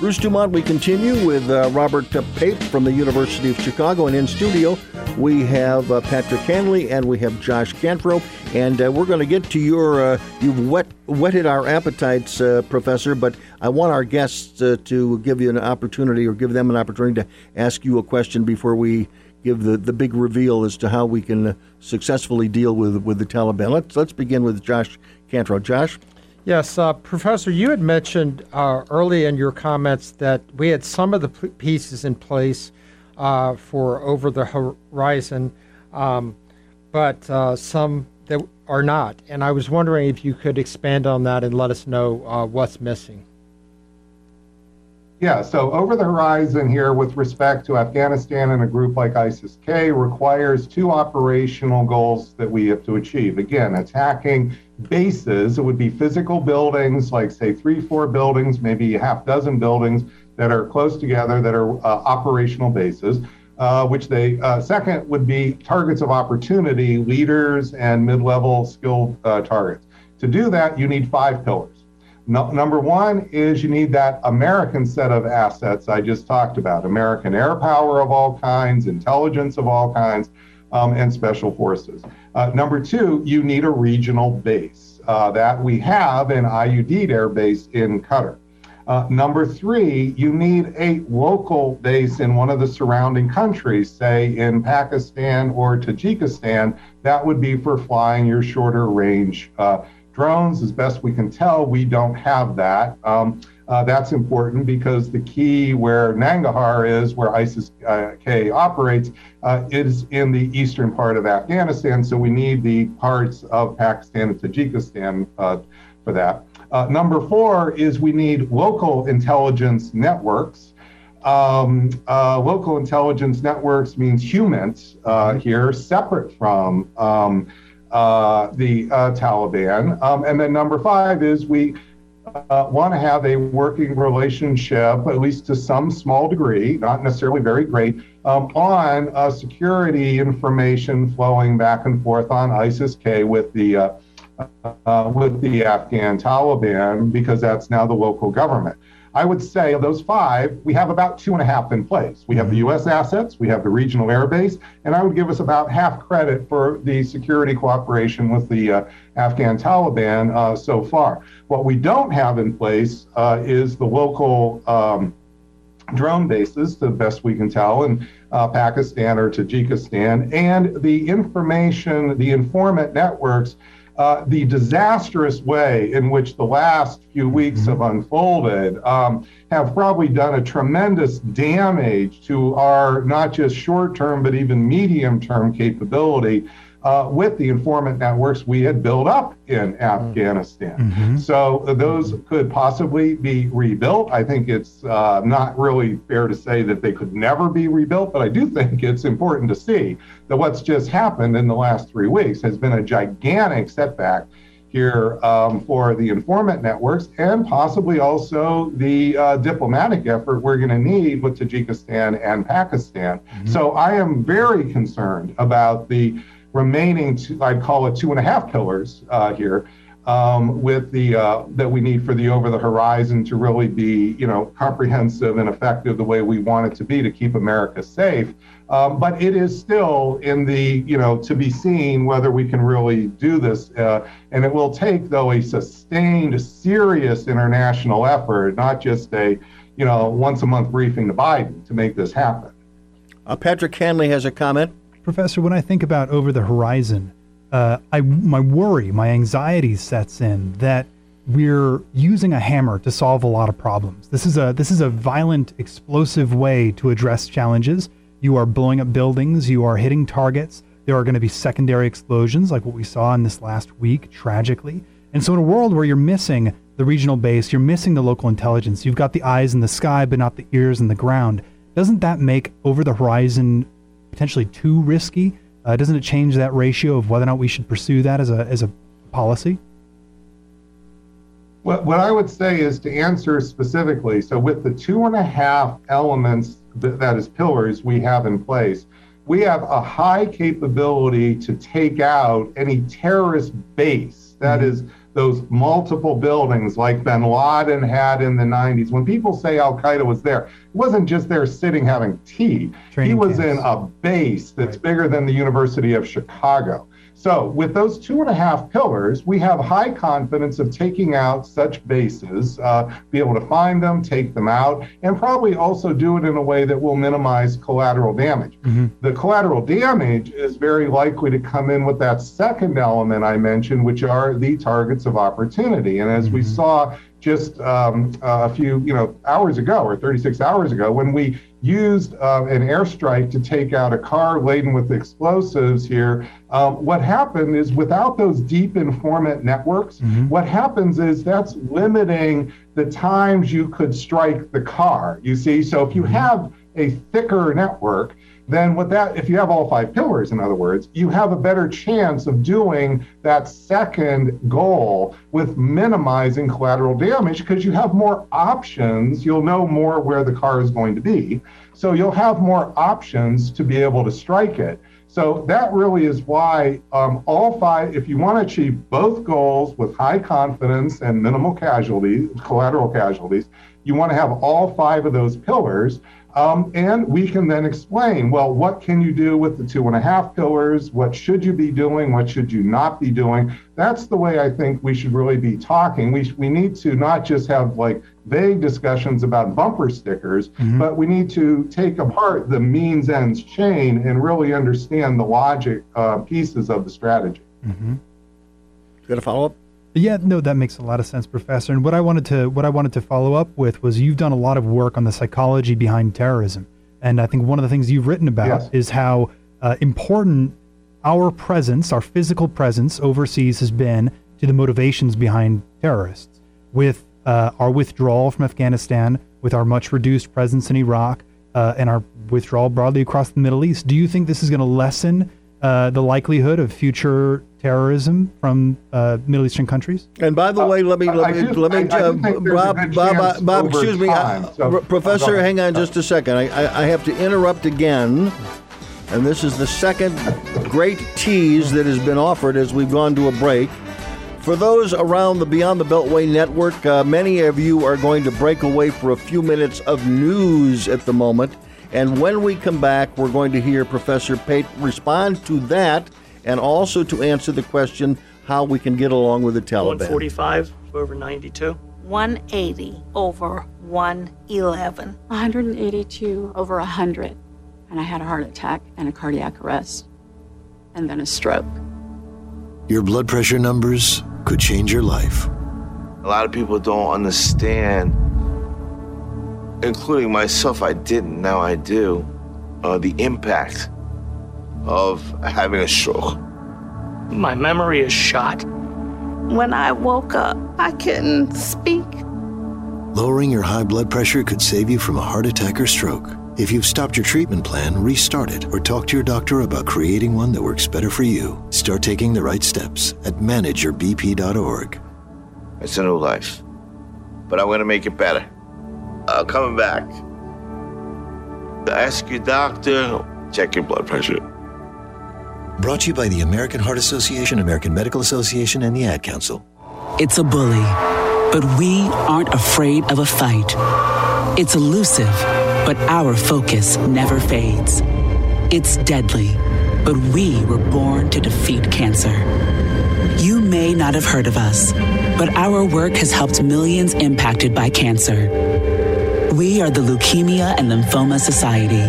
Bruce Dumont, we continue with uh, Robert uh, Pape from the University of Chicago, and in studio we have uh, Patrick Hanley and we have Josh Canfro, and uh, we're going to get to your. Uh, you've whet, whetted our appetites, uh, Professor, but I want our guests to give you an opportunity or give them an opportunity to ask you a question before we give the, the big reveal as to how we can successfully deal with with the Taliban. Let's let's begin with Josh Canfro. Josh. Yes, uh, Professor, you had mentioned uh, early in your comments that we had some of the p- pieces in place uh, for over the horizon, um, but uh, some that are not. And I was wondering if you could expand on that and let us know uh, what's missing. Yeah, so over the horizon here with respect to Afghanistan and a group like ISIS K requires two operational goals that we have to achieve. Again, attacking bases, it would be physical buildings, like say three, four buildings, maybe a half dozen buildings that are close together that are uh, operational bases. Uh, which they uh, second would be targets of opportunity, leaders and mid-level skilled uh, targets. To do that, you need five pillars. No, number one is you need that American set of assets I just talked about American air power of all kinds, intelligence of all kinds, um, and special forces. Uh, number two, you need a regional base. Uh, that we have an Al Udeid air base in Qatar. Uh, number three, you need a local base in one of the surrounding countries, say in Pakistan or Tajikistan. That would be for flying your shorter range uh, drones. As best we can tell, we don't have that. Um, uh, that's important because the key where Nangarhar is, where ISIS uh, K operates, uh, is in the eastern part of Afghanistan. So we need the parts of Pakistan and Tajikistan uh, for that. Uh, number four is we need local intelligence networks. Um, local intelligence networks means humans here, separate from. Um, uh, the uh, Taliban. Um, and then number five is we uh, want to have a working relationship, at least to some small degree, not necessarily very great, um, on uh, security information flowing back and forth on ISIS-K with the uh, with the Afghan Taliban, because that's now the local government. I would say of those five, we have about two and a half in place. We have the U.S. assets, we have the regional air base, and I would give us about half credit for the security cooperation with the uh, Afghan Taliban uh, so far. What we don't have in place uh, is the local um, drone bases, the best we can tell, in uh, Pakistan or Tajikistan, and the information, the informant networks uh, the disastrous way in which the last few weeks have unfolded um, have probably done a tremendous damage to our not just short term, but even medium term capability uh, with the informant networks we had built up in Afghanistan. Mm-hmm. So uh, those could possibly be rebuilt. I think it's uh, not really fair to say that they could never be rebuilt, but I do think it's important to see that what's just happened in the last three weeks has been a gigantic setback here um, for the informant networks and possibly also the uh, diplomatic effort we're going to need with Tajikistan and Pakistan. Mm-hmm. So I am very concerned about the remaining, two, I'd call it two and a half pillars uh, here. Um, with the uh, that we need for the over the horizon to really be you know comprehensive and effective the way we want it to be to keep America safe. Um, but it is still in the you know to be seen whether we can really do this, uh, and it will take though a sustained, serious international effort, not just a you know once a month briefing to Biden to make this happen. Uh, Patrick Hanley has a comment. Professor, when I think about over the horizon, uh, I my worry, my anxiety sets in that we're using a hammer to solve a lot of problems. This is a this is a violent, explosive way to address challenges. You are blowing up buildings. You are hitting targets. There are going to be secondary explosions, like what we saw in this last week, tragically. And so, in a world where you're missing the regional base, you're missing the local intelligence. You've got the eyes in the sky, but not the ears in the ground. Doesn't that make over the horizon potentially too risky? Uh, doesn't it change that ratio of whether or not we should pursue that as a as a policy? What, what I would say is to answer specifically. So, with the two and a half elements that, that is pillars we have in place, we have a high capability to take out any terrorist base. That is those multiple buildings like bin Laden had in the 90s. When people say Al Qaeda was there, it wasn't just there sitting having tea. Training he was camps. in a base that's bigger than the University of Chicago. So, with those two and a half pillars, we have high confidence of taking out such bases, uh, be able to find them, take them out, and probably also do it in a way that will minimize collateral damage. The collateral damage is very likely to come in with that second element I mentioned, which are the targets of opportunity. And as we saw just um, a few you know hours ago or 36 hours ago when we used uh, an airstrike to take out a car laden with explosives here. Um, what happened is without those deep informant networks what happens is that's limiting the times you could strike the car you see? So if you have a thicker network then what that if you have all five pillars in other words you have a better chance of doing that second goal with minimizing collateral damage because you have more options. You'll know more where the car is going to be. So you'll have more options to be able to strike it. So that really is why um, all five if you want to achieve both goals with high confidence and minimal casualties collateral casualties you want to have all five of those pillars um, and we can then explain, well, what can you do with the two and a half pillars? What should you be doing? What should you not be doing? That's the way I think we should really be talking. We, we need to not just have like vague discussions about bumper stickers, but we need to take apart the means ends chain and really understand the logic uh, pieces of the strategy. Mm-hmm. Got a follow up? Yeah, no, that makes a lot of sense, Professor. And what I wanted to what I wanted to follow up with was you've done a lot of work on the psychology behind terrorism, and I think one of the things you've written about Yes. is how uh, important our presence, our physical presence overseas, has been to the motivations behind terrorists. With uh, our withdrawal from Afghanistan, with our much reduced presence in Iraq, uh, and our withdrawal broadly across the Middle East, do you think this is going to lessen uh, the likelihood of future terrorism from uh, Middle Eastern countries? And by the way, let me let me do- let me I- I uh, think there's Bob Bob Bob. over Excuse me, time. uh, So- R- oh, go Professor. hang on just a second. I, I I have to interrupt again, and this is the second great tease that has been offered as we've gone to a break. For those around the Beyond the Beltway network, uh, many of you are going to break away for a few minutes of news at the moment. And when we come back, we're going to hear Professor Pape respond to that and also to answer the question how we can get along with the Taliban. 145 over 92. 180 over 111. 182 over 100. And I had a heart attack and a cardiac arrest. And then a stroke. Your blood pressure numbers could change your life. A lot of people don't understand, including myself, I didn't, now I do, uh, the impact of having a stroke. My memory is shot. When I woke up, I couldn't speak. Lowering your high blood pressure could save you from a heart attack or stroke. If you've stopped your treatment plan, restart it or talk to your doctor about creating one that works better for you. Start taking the right steps at manageyourbp.org. It's a new life. But I'm going to make it better. Uh, coming back. Ask your doctor, check your blood pressure. Brought to you by the American Heart Association, American Medical Association, and the Ad Council. It's a bully, but we aren't afraid of a fight. It's elusive, but our focus never fades. It's deadly, but we were born to defeat cancer. You may not have heard of us, but our work has helped millions impacted by cancer. We are the Leukemia and Lymphoma Society.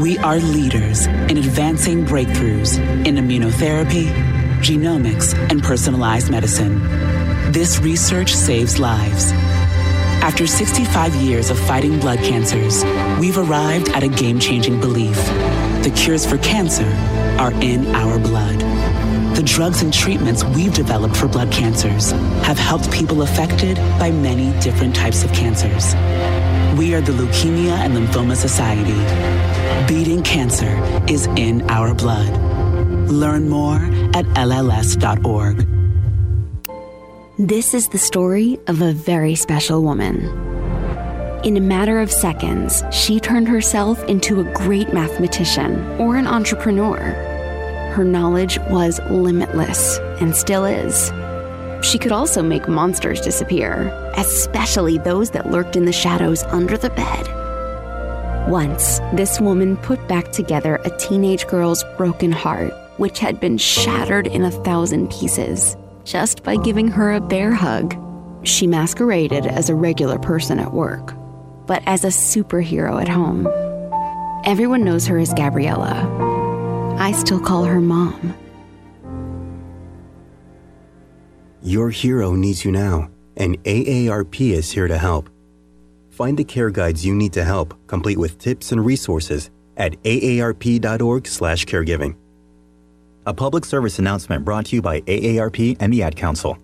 We are leaders in advancing breakthroughs in immunotherapy, genomics, and personalized medicine. This research saves lives. After 65 years of fighting blood cancers, we've arrived at a game changing belief. The cures for cancer are in our blood. The drugs and treatments we've developed for blood cancers have helped people affected by many different types of cancers. We are the Leukemia and Lymphoma Society. Beating cancer is in our blood. Learn more at LLS.org. This is the story of a very special woman. In a matter of seconds, she turned herself into a great mathematician or an entrepreneur. Her knowledge was limitless and still is. She could also make monsters disappear, especially those that lurked in the shadows under the bed. Once, this woman put back together a teenage girl's broken heart, which had been shattered in a thousand pieces, just by giving her a bear hug. She masqueraded as a regular person at work, but as a superhero at home. Everyone knows her as Gabriella. I still call her mom. Your hero needs you now, and AARP is here to help. Find the care guides you need to help, complete with tips and resources at aarp.org/caregiving. A public service announcement brought to you by AARP and the Ad Council.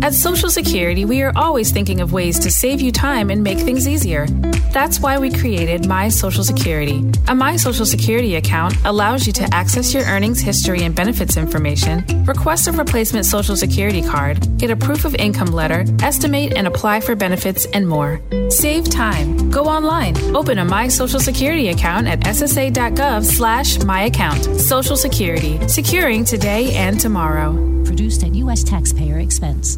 At Social Security, we are always thinking of ways to save you time and make things easier. That's why we created My Social Security. A My Social Security account allows you to access your earnings history and benefits information, request a replacement Social Security card, get a proof of income letter, estimate and apply for benefits, and more. Save time. Go online. Open a My Social Security account at ssa.gov slash my account. Social Security. Securing today and tomorrow. Produced at U.S. taxpayer expense.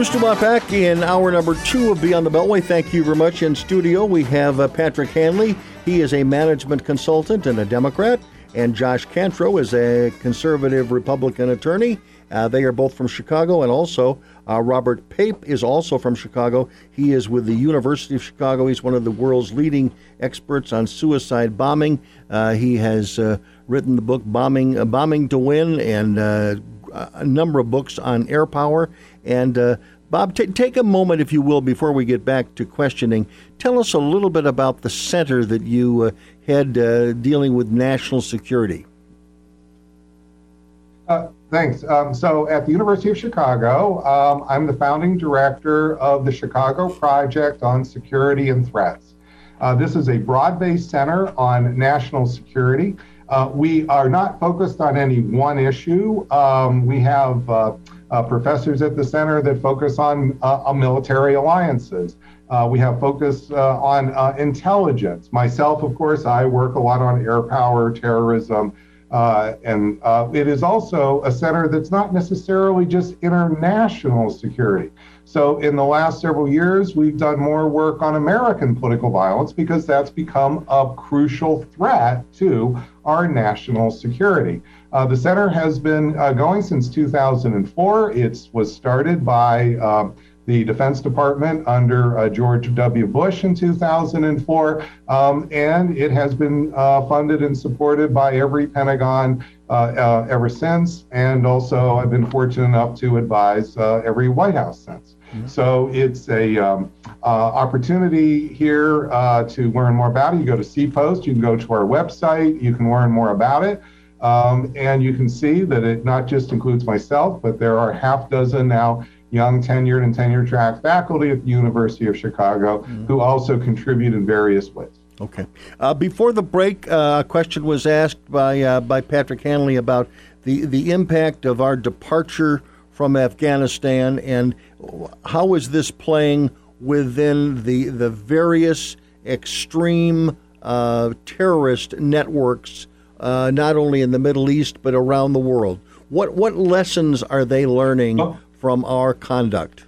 Bruce Dumont back in hour number two of Beyond the Beltway. Thank you very much. In studio, we have uh, Patrick Hanley. He is a management consultant and a Democrat. And Josh Cantro is a conservative Republican attorney. Uh, they are both from Chicago. And also, uh, Robert Pape is also from Chicago. He is with the University of Chicago. He's one of the world's leading experts on suicide bombing. Uh, he has uh, written the book Bombing, uh, Bombing to Win and uh, a number of books on air power. And uh, Bob, t- take a moment, if you will, before we get back to questioning. Tell us a little bit about the center that you uh, had uh, dealing with national security. Uh, thanks. Um, so, at the University of Chicago, um, I'm the founding director of the Chicago Project on Security and Threats. Uh, this is a broad based center on national security. Uh, we are not focused on any one issue. Um, we have uh, uh, professors at the center that focus on, uh, on military alliances. we have focus on intelligence. Myself, of course, I work a lot on air power, terrorism. Uh, and uh, it is also a center that's not necessarily just international security. So, in the last several years, we've done more work on American political violence because that's become a crucial threat to our national security. Uh, the center has been uh, going since 2004. It was started by um, the Defense Department under uh, George W. Bush in 2004, um, and it has been uh, funded and supported by every Pentagon uh, uh ever since. And also, I've been fortunate enough to advise uh, every White House since. Mm-hmm. So it's a um, uh, opportunity here to learn more about it. You go to CPOST, you can go to our website, you can learn more about it. Um, and you can see that it not just includes myself, but there are half dozen now young tenured and tenure track faculty at the University of Chicago mm-hmm. who also contribute in various ways. Okay. Uh, before the break, uh, a question was asked by uh, by Patrick Hanley about the the impact of our departure from Afghanistan and how is this playing within the the various extreme uh, terrorist networks, uh, not only in the Middle East but around the world. What what lessons are they learning oh from our conduct?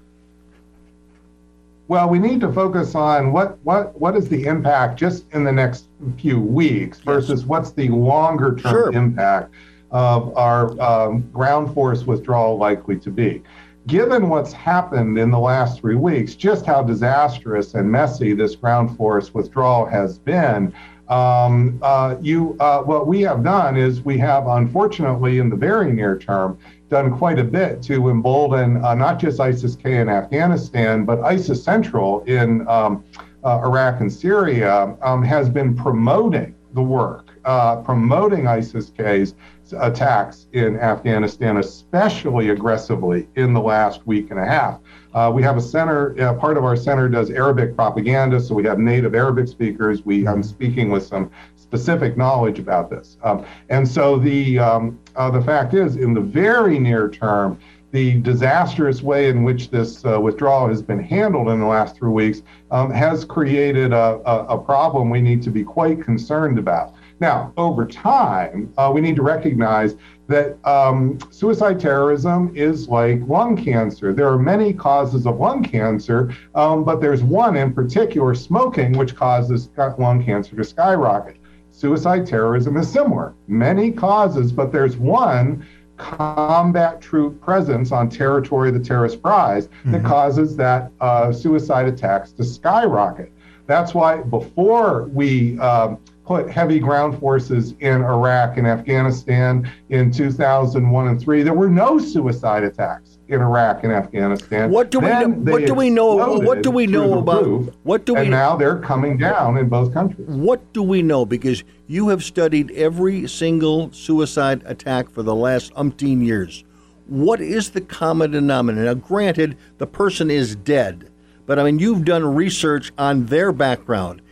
Well, we need to focus on what what what is the impact just in the next few weeks versus yes. what's the longer term sure. impact of our um, ground force withdrawal likely to be. Given what's happened in the last three weeks, just how disastrous and messy this ground force withdrawal has been, um, uh, you uh, what we have done is we have unfortunately in the very near term done quite a bit to embolden uh, not just ISIS K in Afghanistan, but ISIS Central in um, uh, Iraq and Syria um, has been promoting the work, uh, promoting ISIS K's attacks in Afghanistan, especially aggressively in the last week and a half. Uh, we have a center, uh, part of our center does Arabic propaganda, so we have native Arabic speakers. We, I'm speaking with some specific knowledge about this. Um, and so the um, uh, the fact is, in the very near term, the disastrous way in which this uh, withdrawal has been handled in the last three weeks um, has created a, a, a, problem we need to be quite concerned about. Now, over time, uh, we need to recognize that um, suicide terrorism is like lung cancer. There are many causes of lung cancer, um, but there's one in particular, smoking, which causes lung cancer to skyrocket suicide terrorism is similar. Many causes, but there's one combat troop presence on territory of the terrorist prize mm-hmm. that causes that uh, suicide attacks to skyrocket. That's why before we um, put heavy ground forces in Iraq and Afghanistan in 2001 and 3, there were no suicide attacks in Iraq and Afghanistan. What do then we know? What do we know? What do we know about? what do we? And now they're coming down in both countries. What do we know? Because you have studied every single suicide attack for the last umpteen years. What is the common denominator? Now, granted, the person is dead, but I mean, you've done research on their background.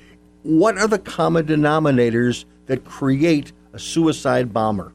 What are the common denominators that create a suicide bomber?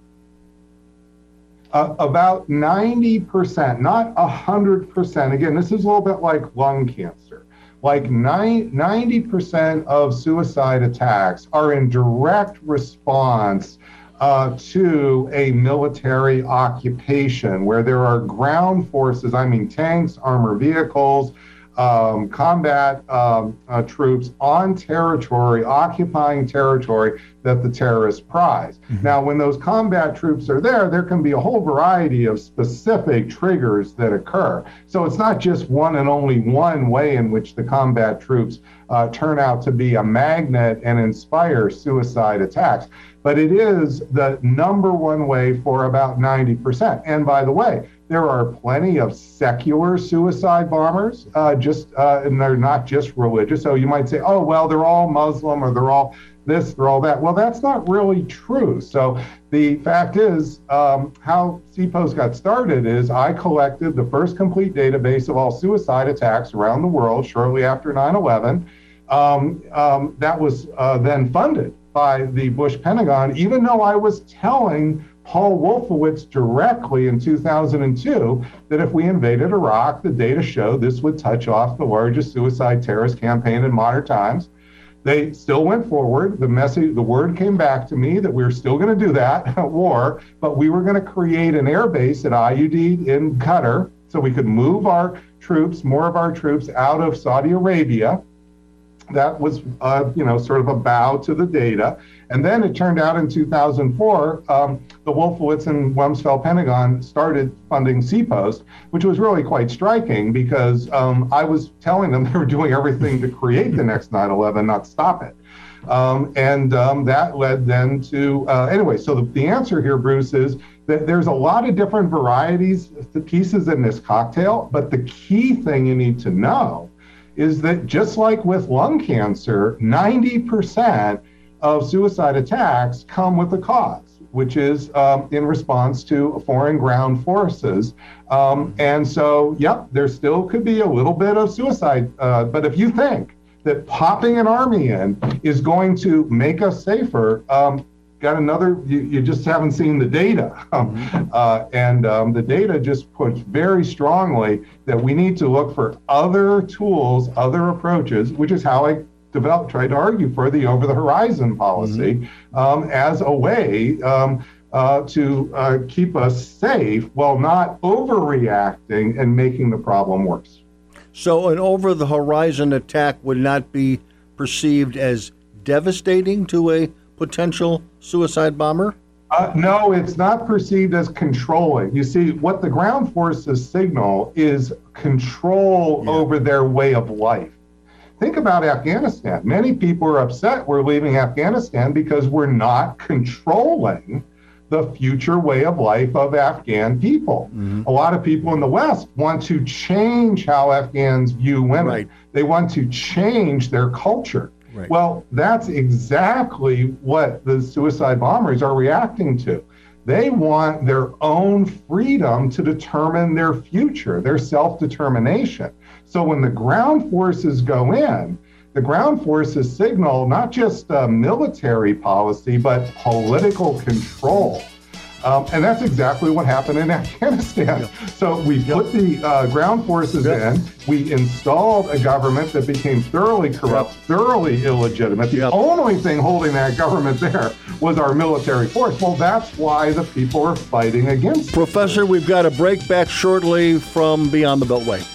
uh, about 90%, not 100%. Again, this is a little bit like lung cancer. Like 90% of suicide attacks are in direct response uh, to a military occupation where there are ground forces, I mean, tanks, armored vehicles, um, combat um, uh, troops on territory, occupying territory that the terrorists prize. Mm-hmm. Now, when those combat troops are there, there can be a whole variety of specific triggers that occur. So it's not just one and only one way in which the combat troops uh, turn out to be a magnet and inspire suicide attacks. But it is the number one way for about 90%. And by the way, There are plenty of secular suicide bombers, uh, just uh, and they're not just religious. So you might say, oh well, they're all Muslim or they're all this, they're all that. Well, that's not really true. So the fact is, um, how CPOST got started is I collected the first complete database of all suicide attacks around the world shortly after 9/11. Um, um, that was uh, then funded by the Bush Pentagon, even though I was telling Paul Wolfowitz directly in 2002 that if we invaded Iraq, the data showed this would touch off the largest suicide terrorist campaign in modern times. They still went forward. The message, the word came back to me that we were still going to do that war, but we were going to create an air base at Al Udeid in Qatar so we could move our troops, more of our troops out of Saudi Arabia. That was, uh, you know, sort of a bow to the data. And then it turned out in 2004, um, the Wolfowitz and Rumsfeld Pentagon started funding CPOST, which was really quite striking because um, I was telling them they were doing everything to create the next 9 11, not stop it. Um, and um, that led then to, uh, anyway, so the, the answer here, Bruce, is that there's a lot of different varieties, the pieces in this cocktail, but the key thing you need to know is that just like with lung cancer, 90% of suicide attacks come with a cause, which is um, in response to foreign ground forces. Um, and so, yep, there still could be a little bit of suicide. Uh, but if you think that popping an army in is going to make us safer, um, got another, you, you, just haven't seen the data. Mm-hmm. uh, and um, the data just puts very strongly that we need to look for other tools, other approaches, which is how I developed, tried to argue for the over the horizon policy mm-hmm. um, as a way um, uh, to uh, keep us safe while not overreacting and making the problem worse. So, an over the horizon attack would not be perceived as devastating to a potential suicide bomber? Uh, no, it's not perceived as controlling. You see, what the ground forces signal is control yeah. over their way of life. Think about Afghanistan. Many people are upset we're leaving Afghanistan because we're not controlling the future way of life of Afghan people. Mm-hmm. A lot of people in the West want to change how Afghans view women. Right. They want to change their culture. Right. Well, that's exactly what the suicide bombers are reacting to. They want their own freedom to determine their future, their self determination. So when the ground forces go in, the ground forces signal not just military policy, but political control. Um, and that's exactly what happened in Afghanistan. So we put the uh, ground forces in. We installed a government that became thoroughly corrupt, thoroughly illegitimate. The only thing holding that government there was our military force. Well, that's why the people are fighting against Professor, it. we've got a break back shortly from Beyond the Beltway.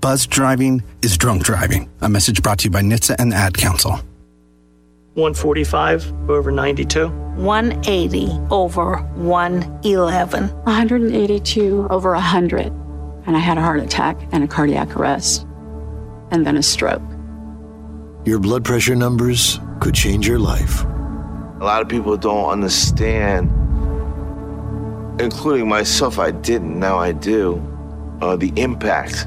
Buzz driving is drunk driving. A message brought to you by NHTSA and the Ad Council. 145 over 92. 180 over 111. 182 over 100. And I had a heart attack and a cardiac arrest. And then a stroke. Your blood pressure numbers could change your life. A lot of people don't understand, including myself, I didn't, now I do, uh, the impact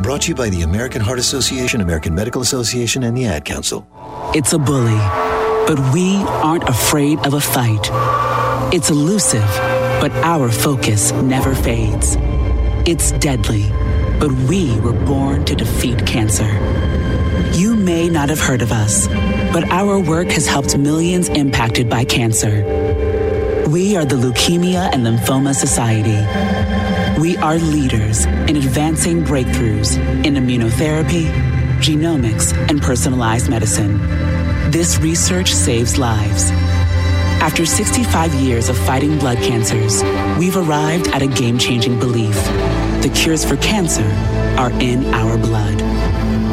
Brought to you by the American Heart Association, American Medical Association, and the Ad Council. It's a bully, but we aren't afraid of a fight. It's elusive, but our focus never fades. It's deadly, but we were born to defeat cancer. You may not have heard of us, but our work has helped millions impacted by cancer. We are the Leukemia and Lymphoma Society. We are leaders in advancing breakthroughs in immunotherapy, genomics, and personalized medicine. This research saves lives. After 65 years of fighting blood cancers, we've arrived at a game changing belief. The cures for cancer are in our blood.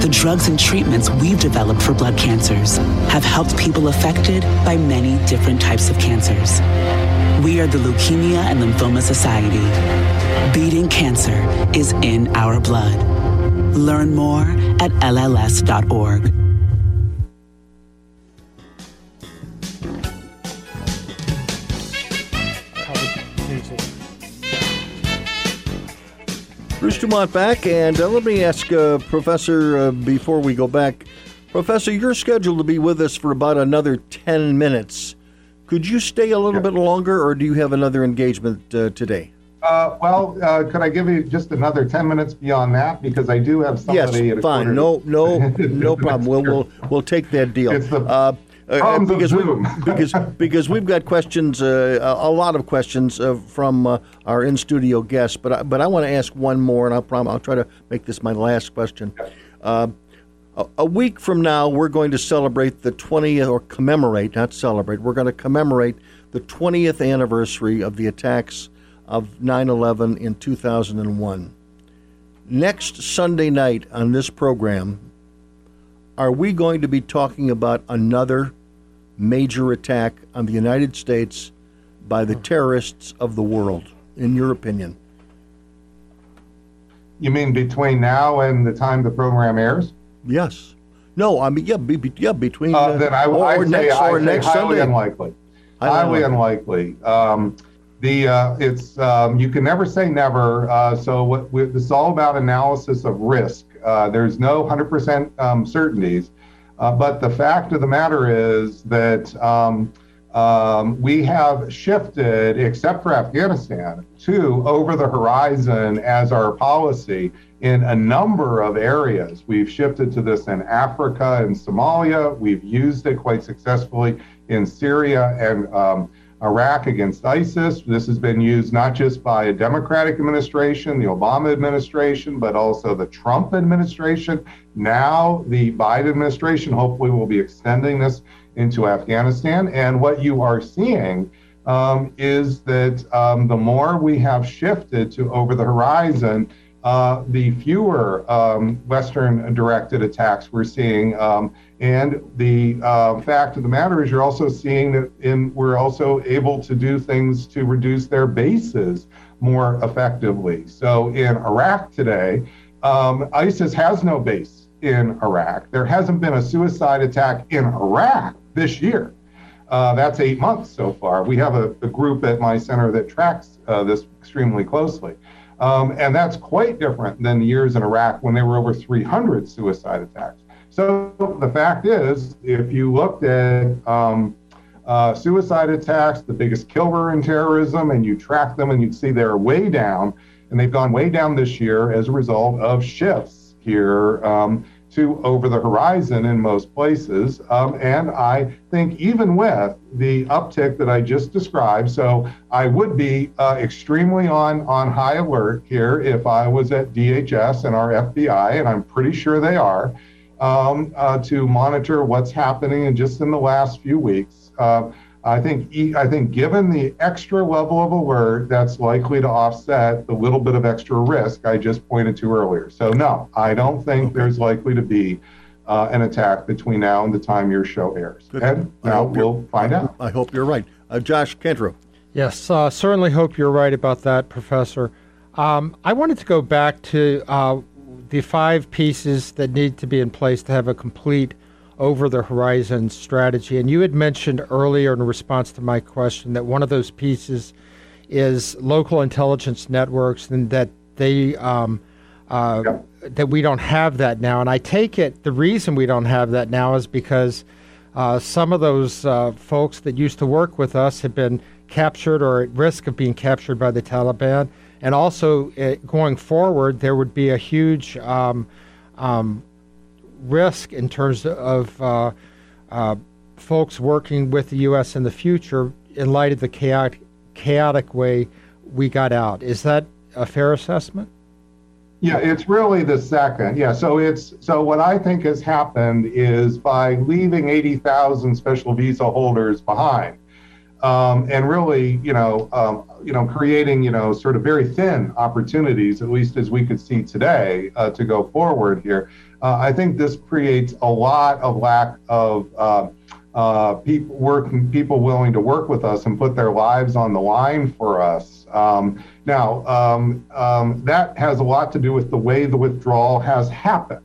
The drugs and treatments we've developed for blood cancers have helped people affected by many different types of cancers. We are the Leukemia and Lymphoma Society. Beating cancer is in our blood. Learn more at LLS.org. Bruce Dumont back, and uh, let me ask uh, Professor uh, before we go back. Professor, you're scheduled to be with us for about another 10 minutes. Could you stay a little bit longer, or do you have another engagement uh, today? Uh, well, uh, could I give you just another 10 minutes beyond that? Because I do have somebody yes, fine. No, no, no problem. We'll, we'll, we'll take that deal. It's the Uh, uh, because we because because we've got questions, uh, a lot of questions uh, from uh, our in studio guests. But I, but I want to ask one more, and I'll prom- I'll try to make this my last question. A, a week from now, we're going to celebrate the 20th, or commemorate, not celebrate. We're going to commemorate the 20th anniversary of the attacks of 9/11 in 2001. Next Sunday night on this program, are we going to be talking about another major attack on the United States by the terrorists of the world, in your opinion? You mean between now and the time the program airs? Yes. No, I mean, yeah, be, be- yeah between Uh, then I, or, I'd or say, next I'd or say next highly Sunday. unlikely. Highly Highly unlikely. Um, the uh, it's um, you can never say never. Uh, so what we, this is all about analysis of risk. Uh, there's no 100% um, certainties, uh, but the fact of the matter is that um, um, we have shifted, except for Afghanistan, to over the horizon as our policy in a number of areas. We've shifted to this in Africa and Somalia. We've used it quite successfully in Syria and um, Iraq against ISIS. This has been used not just by a Democratic administration, the Obama administration, but also the Trump administration. Now, the Biden administration hopefully will be extending this into Afghanistan. And what you are seeing um, is that um, the more we have shifted to over the horizon, uh, the fewer um, Western directed attacks we're seeing. Um, and the uh, fact of the matter is, you're also seeing that in, we're also able to do things to reduce their bases more effectively. So in Iraq today, um, ISIS has no base in Iraq. There hasn't been a suicide attack in Iraq this year. Uh, that's eight months so far. We have a, a group at my center that tracks uh, this extremely closely. Um, and that's quite different than the years in Iraq when there were over 300 suicide attacks. So the fact is, if you looked at um, uh, suicide attacks, the biggest killer in terrorism, and you track them and you'd see they're way down, and they've gone way down this year as a result of shifts here um, to over the horizon in most places. Um, and I think even with the uptick that I just described, so I would be uh, extremely on, on high alert here if I was at DHS and our FBI, and I'm pretty sure they are, um, uh, to monitor what's happening and just in the last few weeks. Uh, I think e- I think given the extra level of alert, that's likely to offset the little bit of extra risk I just pointed to earlier. So no, I don't think there's likely to be uh, an attack between now and the time your show airs. Good. And now we'll find out. I hope you're right. Uh, Josh Cantrell. Yes, uh, certainly hope you're right about that, Professor. Um, I wanted to go back to uh, the five pieces that need to be in place to have a complete over the horizon strategy. And you had mentioned earlier in response to my question that one of those pieces is local intelligence networks and that they um, uh, that we don't have that now. And I take it the reason we don't have that now is because uh, some of those uh, folks that used to work with us have been captured or at risk of being captured by the Taliban. And also, uh, going forward, there would be a huge um, um, risk in terms of uh, uh, folks working with the U.S. in the future in light of the chaotic, chaotic way we got out. Is that a fair assessment? Yeah, it's really the second. Yeah, so it's so what I think has happened is by leaving 80,000 special visa holders behind, um, and really, you know, um, you know, creating, you know, sort of very thin opportunities, at least as we could see today, uh, to go forward here. Uh, I think this creates a lot of lack of uh, uh, people working, people willing to work with us and put their lives on the line for us. Um, now, um, um, that has a lot to do with the way the withdrawal has happened.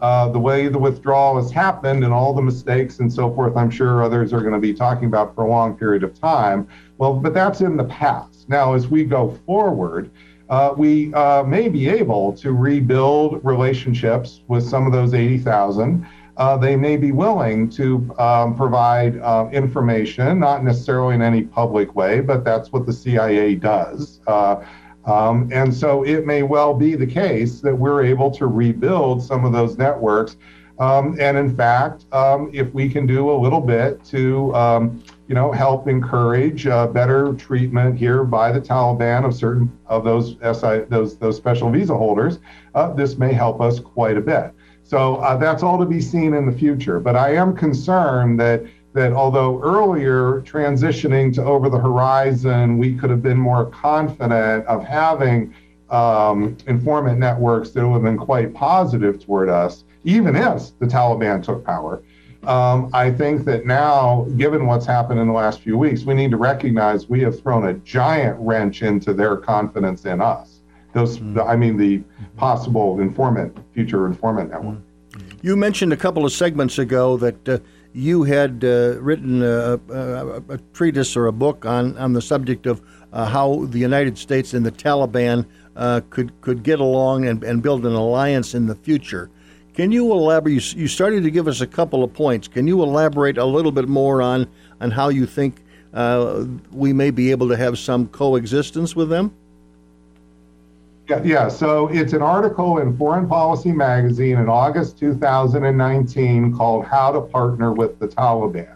Uh, the way the withdrawal has happened and all the mistakes and so forth, I'm sure others are going to be talking about for a long period of time. Well, but that's in the past. Now, as we go forward, uh, we uh, may be able to rebuild relationships with some of those 80,000. Uh, they may be willing to um, provide uh, information, not necessarily in any public way, but that's what the CIA does. Uh, um, and so it may well be the case that we're able to rebuild some of those networks. Um, and in fact, um, if we can do a little bit to, um, you know, help encourage uh, better treatment here by the Taliban of certain of those SI, those those special visa holders, uh, this may help us quite a bit. So uh, that's all to be seen in the future. But I am concerned that that although earlier transitioning to over the horizon, we could have been more confident of having um, informant networks that would have been quite positive toward us, even if the Taliban took power. Um, I think that now, given what's happened in the last few weeks, we need to recognize we have thrown a giant wrench into their confidence in us. Those, I mean, the possible informant, future informant network. You mentioned a couple of segments ago that uh, you had uh, written a, a, a, treatise or a book on, on the subject of uh, how the United States and the Taliban uh, could could get along and, and build an alliance in the future. Can you elaborate? You, started to give us a couple of points. Can you elaborate a little bit more on on how you think uh, we may be able to have some coexistence with them? Yeah, yeah, so it's an article in Foreign Policy Magazine in August 2019 called How to Partner with the Taliban.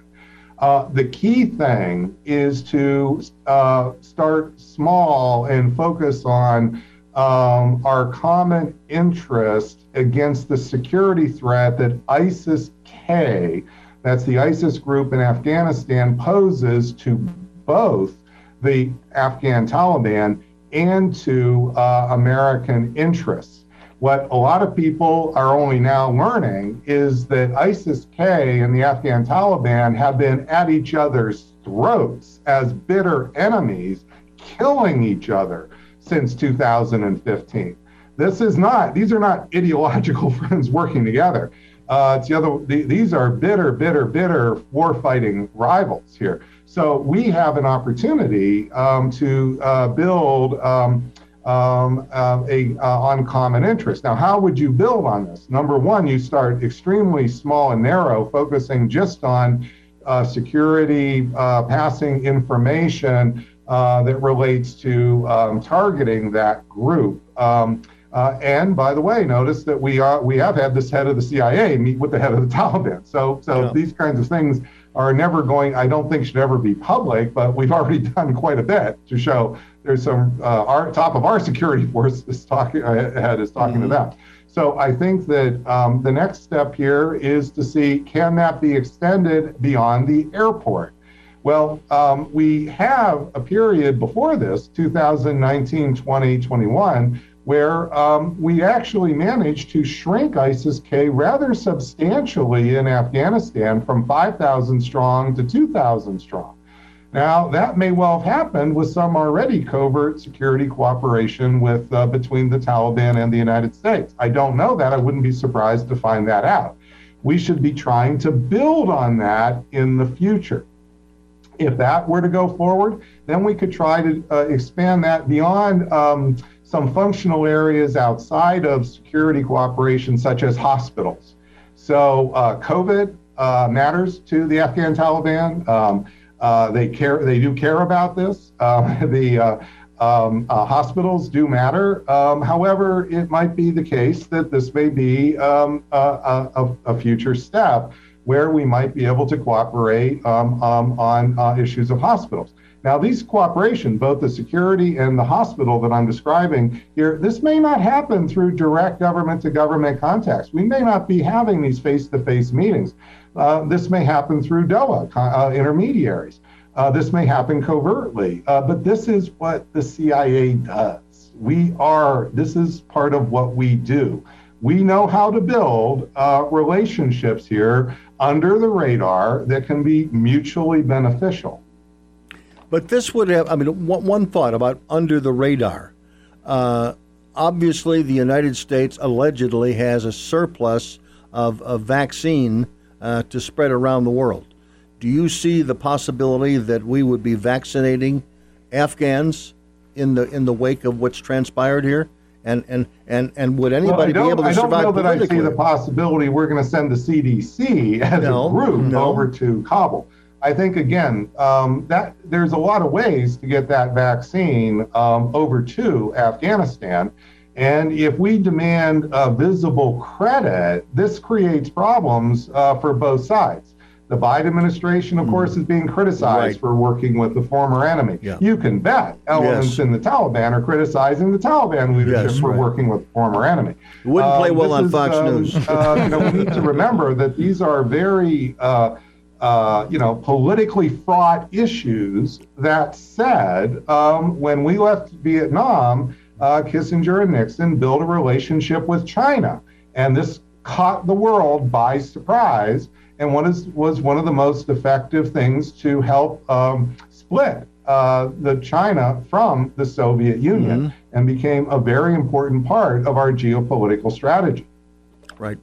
Uh, the key thing is to uh, start small and focus on um, our common interest against the security threat that ISIS K, that's the ISIS group in Afghanistan, poses to both the Afghan Taliban and to uh, American interests. What a lot of people are only now learning is that ISIS K and the Afghan Taliban have been at each other's throats as bitter enemies, killing each other since 2015. This is not, these are not ideological friends working together. Uh, it's the other, the, these are bitter, bitter, bitter war fighting rivals here. So we have an opportunity um, to uh, build um, um, uh, a uh, on common interest. Now, how would you build on this? Number one, you start extremely small and narrow, focusing just on uh, security, uh, passing information uh, that relates to um, targeting that group. Um, uh, and by the way, notice that we are we have had this head of the CIA meet with the head of the Taliban. So so yeah. these kinds of things are never going. I don't think should ever be public, but we've already done quite a bit to show there's some uh, our top of our security force is talking head is talking mm-hmm. to them. So I think that um, the next step here is to see can that be extended beyond the airport. Well, um, we have a period before this, 2019, 20, 21, where um, we actually managed to shrink ISIS K rather substantially in Afghanistan from 5,000 strong to 2,000 strong. Now, that may well have happened with some already covert security cooperation with uh, between the Taliban and the United States. I don't know that. I wouldn't be surprised to find that out. We should be trying to build on that in the future. If that were to go forward, then we could try to uh, expand that beyond um, some functional areas outside of security cooperation, such as hospitals. So, uh, COVID uh, matters to the Afghan Taliban. Um, uh, they care. They do care about this. Um, the uh, um, uh, hospitals do matter. Um, however, it might be the case that this may be um, a, a, a, future step where we might be able to cooperate um, um, on uh, issues of hospitals. Now, these cooperation, both the security and the hospital that I'm describing here, this may not happen through direct government to government contacts. We may not be having these face to face meetings. Uh, this may happen through DOA uh, intermediaries. Uh, this may happen covertly, uh, but this is what the CIA does. We are, this is part of what we do. We know how to build uh, relationships here under the radar that can be mutually beneficial. But this would have, I mean, one, thought about under the radar. Uh, obviously, the United States allegedly has a surplus of, of vaccine uh, to spread around the world. Do you see the possibility that we would be vaccinating Afghans in the in the wake of what's transpired here? And and and, and would anybody well, be able to survive? I don't know that I see the possibility we're going to send the CDC as no, a group no. over to Kabul. I think again um, that there's a lot of ways to get that vaccine um, over to Afghanistan. And if we demand a visible credit, this creates problems uh, for both sides. The Biden administration, of mm. course, is being criticized right. for working with the former enemy. Yeah. You can bet elements yes. in the Taliban are criticizing the Taliban leadership yes, for right. working with the former enemy. It wouldn't play um, well on is, Fox um, News. uh, you know, we need to remember that these are very uh, uh, you know, politically fraught issues. That said, um, when we left Vietnam, uh, Kissinger and Nixon built a relationship with China, and this caught the world by surprise. And what is was one of the most effective things to help um, split uh, the China from the Soviet Union, mm-hmm. and became a very important part of our geopolitical strategy. Right.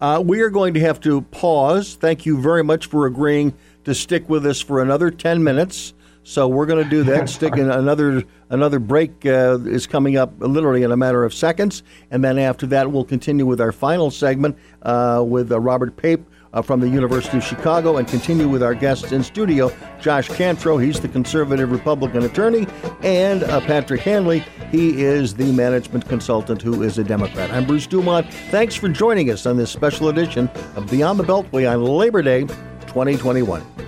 Uh, we are going to have to pause. Thank you very much for agreeing to stick with us for another 10 minutes. So we're going to do that. Stick in another another break uh, is coming up literally in a matter of seconds, and then after that we'll continue with our final segment uh, with uh, Robert Pape uh, from the University of Chicago and continue with our guests in studio, Josh Cantro. He's the conservative Republican attorney, and uh, Patrick Hanley. He is the management consultant who is a Democrat. I'm Bruce Dumont. Thanks for joining us on this special edition of Beyond the Beltway on Labor Day 2021.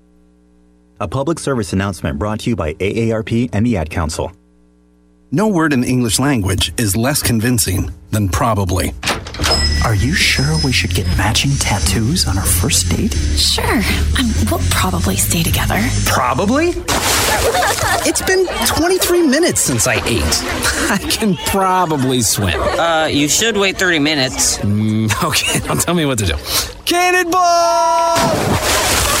A public service announcement brought to you by AARP and the Ad Council. No word in the English language is less convincing than probably. Are you sure we should get matching tattoos on our first date? Sure. Um, we'll probably stay together. Probably? it's been 23 minutes since I ate. I can probably swim. Uh, you should wait 30 minutes. Mm, okay, now tell me what to do. Cannonball!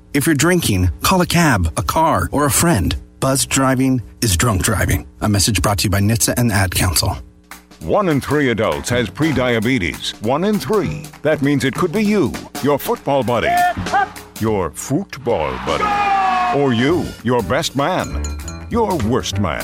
If you're drinking, call a cab, a car, or a friend. Buzz driving is drunk driving. A message brought to you by NHTSA and the Ad Council. One in three adults has prediabetes. One in three. That means it could be you, your football buddy, your football buddy, or you, your best man, your worst man,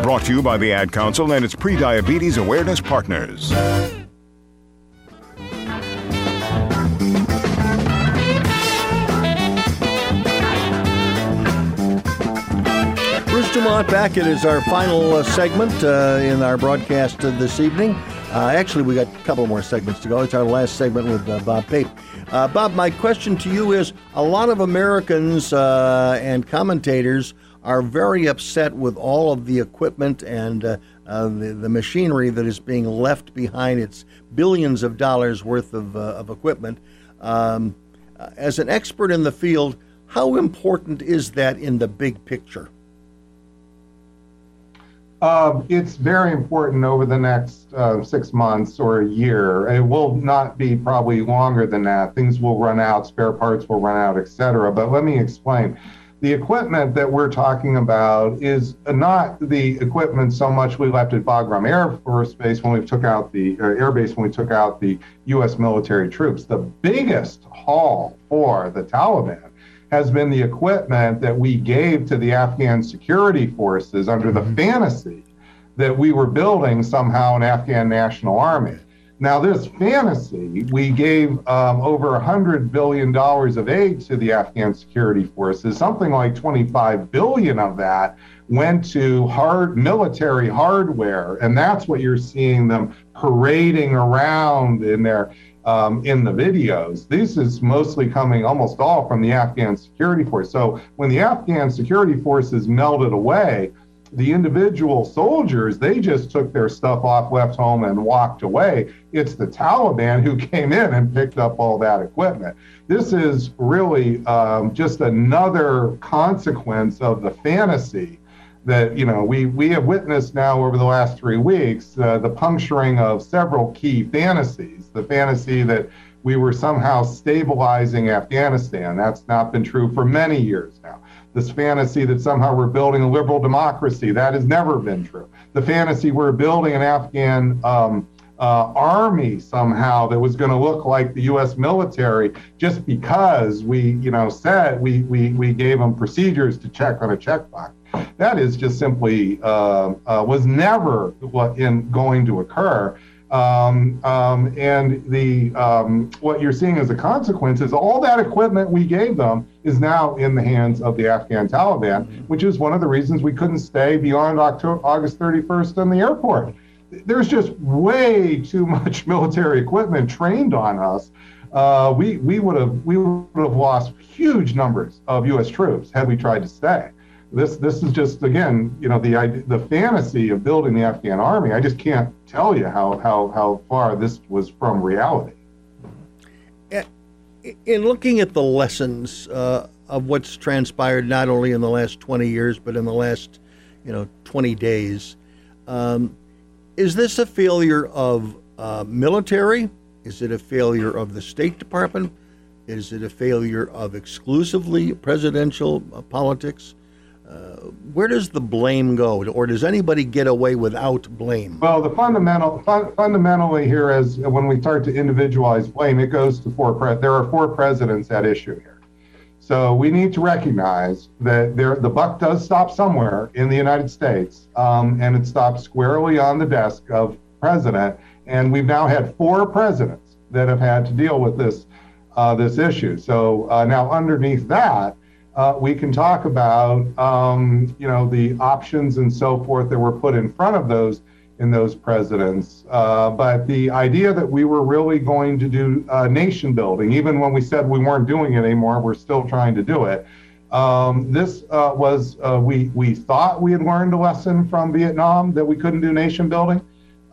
Brought to you by the Ad Council and its pre diabetes Awareness Partners. Bruce Dumont back. It is our final uh, segment uh, in our broadcast uh, this evening. Uh, actually, we got a couple more segments to go. It's our last segment with uh, Bob Pape. Uh, Bob, my question to you is a lot of Americans and commentators are very upset with all of the equipment and uh, uh, the, the machinery that is being left behind. It's billions of dollars worth of, uh, of equipment. Um, uh, as an expert in the field, how important is that in the big picture? Uh, it's very important over the next uh, six months or a year. It will not be probably longer than that. Things will run out, spare parts will run out, etc. But let me explain. The equipment that we're talking about is not the equipment so much we left at Bagram Air Force Base when we took out the uh, air base when we took out the U.S. military troops. The biggest haul for the Taliban has been the equipment that we gave to the Afghan security forces under the fantasy that we were building somehow an Afghan national army. Now, this fantasy, we gave um, over $100 billion of aid to the Afghan security forces. Something like 25 billion of that went to hard military hardware. And that's what you're seeing them parading around in their um, in the videos. This is mostly coming almost all from the Afghan security force. So when the Afghan security forces melted away, the individual soldiers, they just took their stuff off, left home, and walked away. It's the Taliban who came in and picked up all that equipment. This is really um, just another consequence of the fantasy that you know we we have witnessed now over the last three weeks uh, the puncturing of several key fantasies. The fantasy that we were somehow stabilizing Afghanistan. That's not been true for many years now. This fantasy that somehow we're building a liberal democracy. That has never been true. The fantasy we're building an Afghan um, uh, army somehow that was going to look like the U.S. military just because we, you know, said we we we gave them procedures to check on a checkbox. That is just simply uh, uh, was never what in going to occur. Um, um, and the um, what you're seeing as a consequence is all that equipment we gave them is now in the hands of the Afghan Taliban, which is one of the reasons we couldn't stay beyond October, August 31st in the airport. There's just way too much military equipment trained on us. Uh, we we would have we would have lost huge numbers of U.S. troops had we tried to stay this this is just again you know the the fantasy of building the Afghan army. I just can't tell you how how how far this was from reality. In looking at the lessons uh, of what's transpired not only in the last 20 years but in the last you know 20 days, um, is this a failure of uh, military? Is it a failure of the State Department? Is it a failure of exclusively presidential uh, politics? Where does the blame go, or does anybody get away without blame? Well, the fundamental fun, fundamentally here is when we start to individualize blame, it goes to four. Pre- there are four presidents at issue here. So we need to recognize that there, the buck does stop somewhere in the United States, um, and it stops squarely on the desk of president. And we've now had four presidents that have had to deal with this uh, this issue. So uh, now underneath that, uh, we can talk about um, you know the options and so forth that were put in front of those in those presidents. Uh, but the idea that we were really going to do uh, nation building, even when we said we weren't doing it anymore, we're still trying to do it. Um, this uh, was uh, we we thought we had learned a lesson from Vietnam that we couldn't do nation building.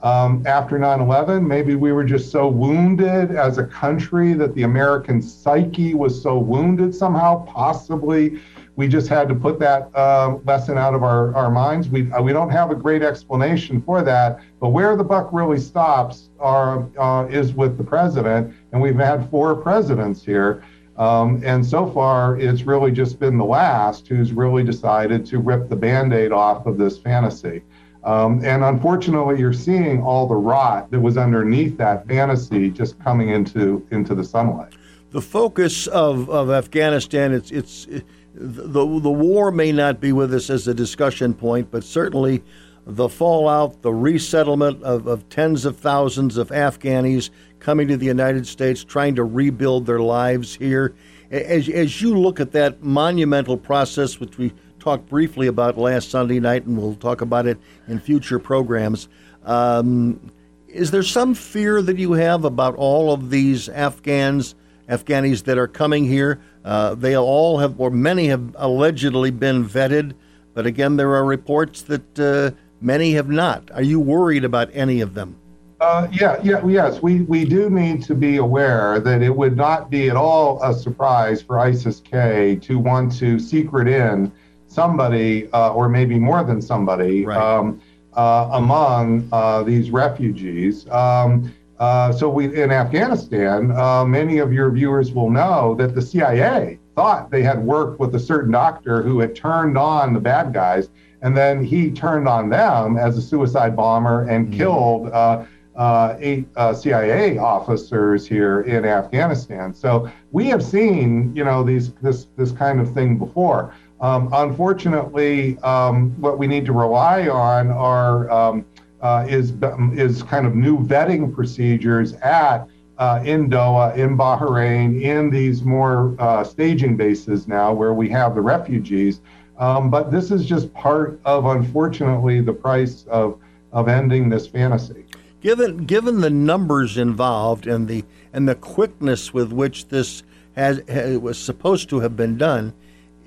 Um, after 9/11, maybe we were just so wounded as a country that the American psyche was so wounded somehow. Possibly, we just had to put that uh, lesson out of our, our minds. We uh, we don't have a great explanation for that. But where the buck really stops are uh, is with the president, and we've had four presidents here. Um, and so far, it's really just been the last who's really decided to rip the band aid off of this fantasy. Um, and unfortunately, you're seeing all the rot that was underneath that fantasy just coming into into the sunlight. The focus of, of Afghanistan, it's it's it, the the war may not be with us as a discussion point, but certainly the fallout, the resettlement of, of tens of thousands of Afghanis coming to the United States, trying to rebuild their lives here. As as you look at that monumental process, which we talked briefly about last Sunday night, and we'll talk about it in future programs. Um, is there some fear that you have about all of these Afghans, Afghanis that are coming here? Uh, they all have, or many have allegedly been vetted, but again, there are reports that uh, many have not. Are you worried about any of them? Uh, yeah, yeah, yes. We, we do need to be aware that it would not be at all a surprise for ISIS K to want to secret in somebody, uh, or maybe more than somebody, right. um, uh, among uh, these refugees. Um, uh, so we in Afghanistan, uh, many of your viewers will know that the CIA thought they had worked with a certain doctor who had turned on the bad guys, and then he turned on them as a suicide bomber and mm-hmm. killed. Uh, eight CIA officers here in Afghanistan. So we have seen, you know, these this this kind of thing before. Um, unfortunately, um, what we need to rely on are um, uh, is is kind of new vetting procedures at uh, in Doha, in Bahrain, in these more uh, staging bases now where we have the refugees. Um, but this is just part of, unfortunately, the price of of ending this fantasy. Given given the numbers involved and the and the quickness with which this has, has was supposed to have been done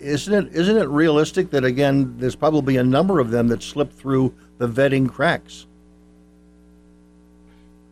isn't it isn't it realistic that again there's probably a number of them that slip through the vetting cracks?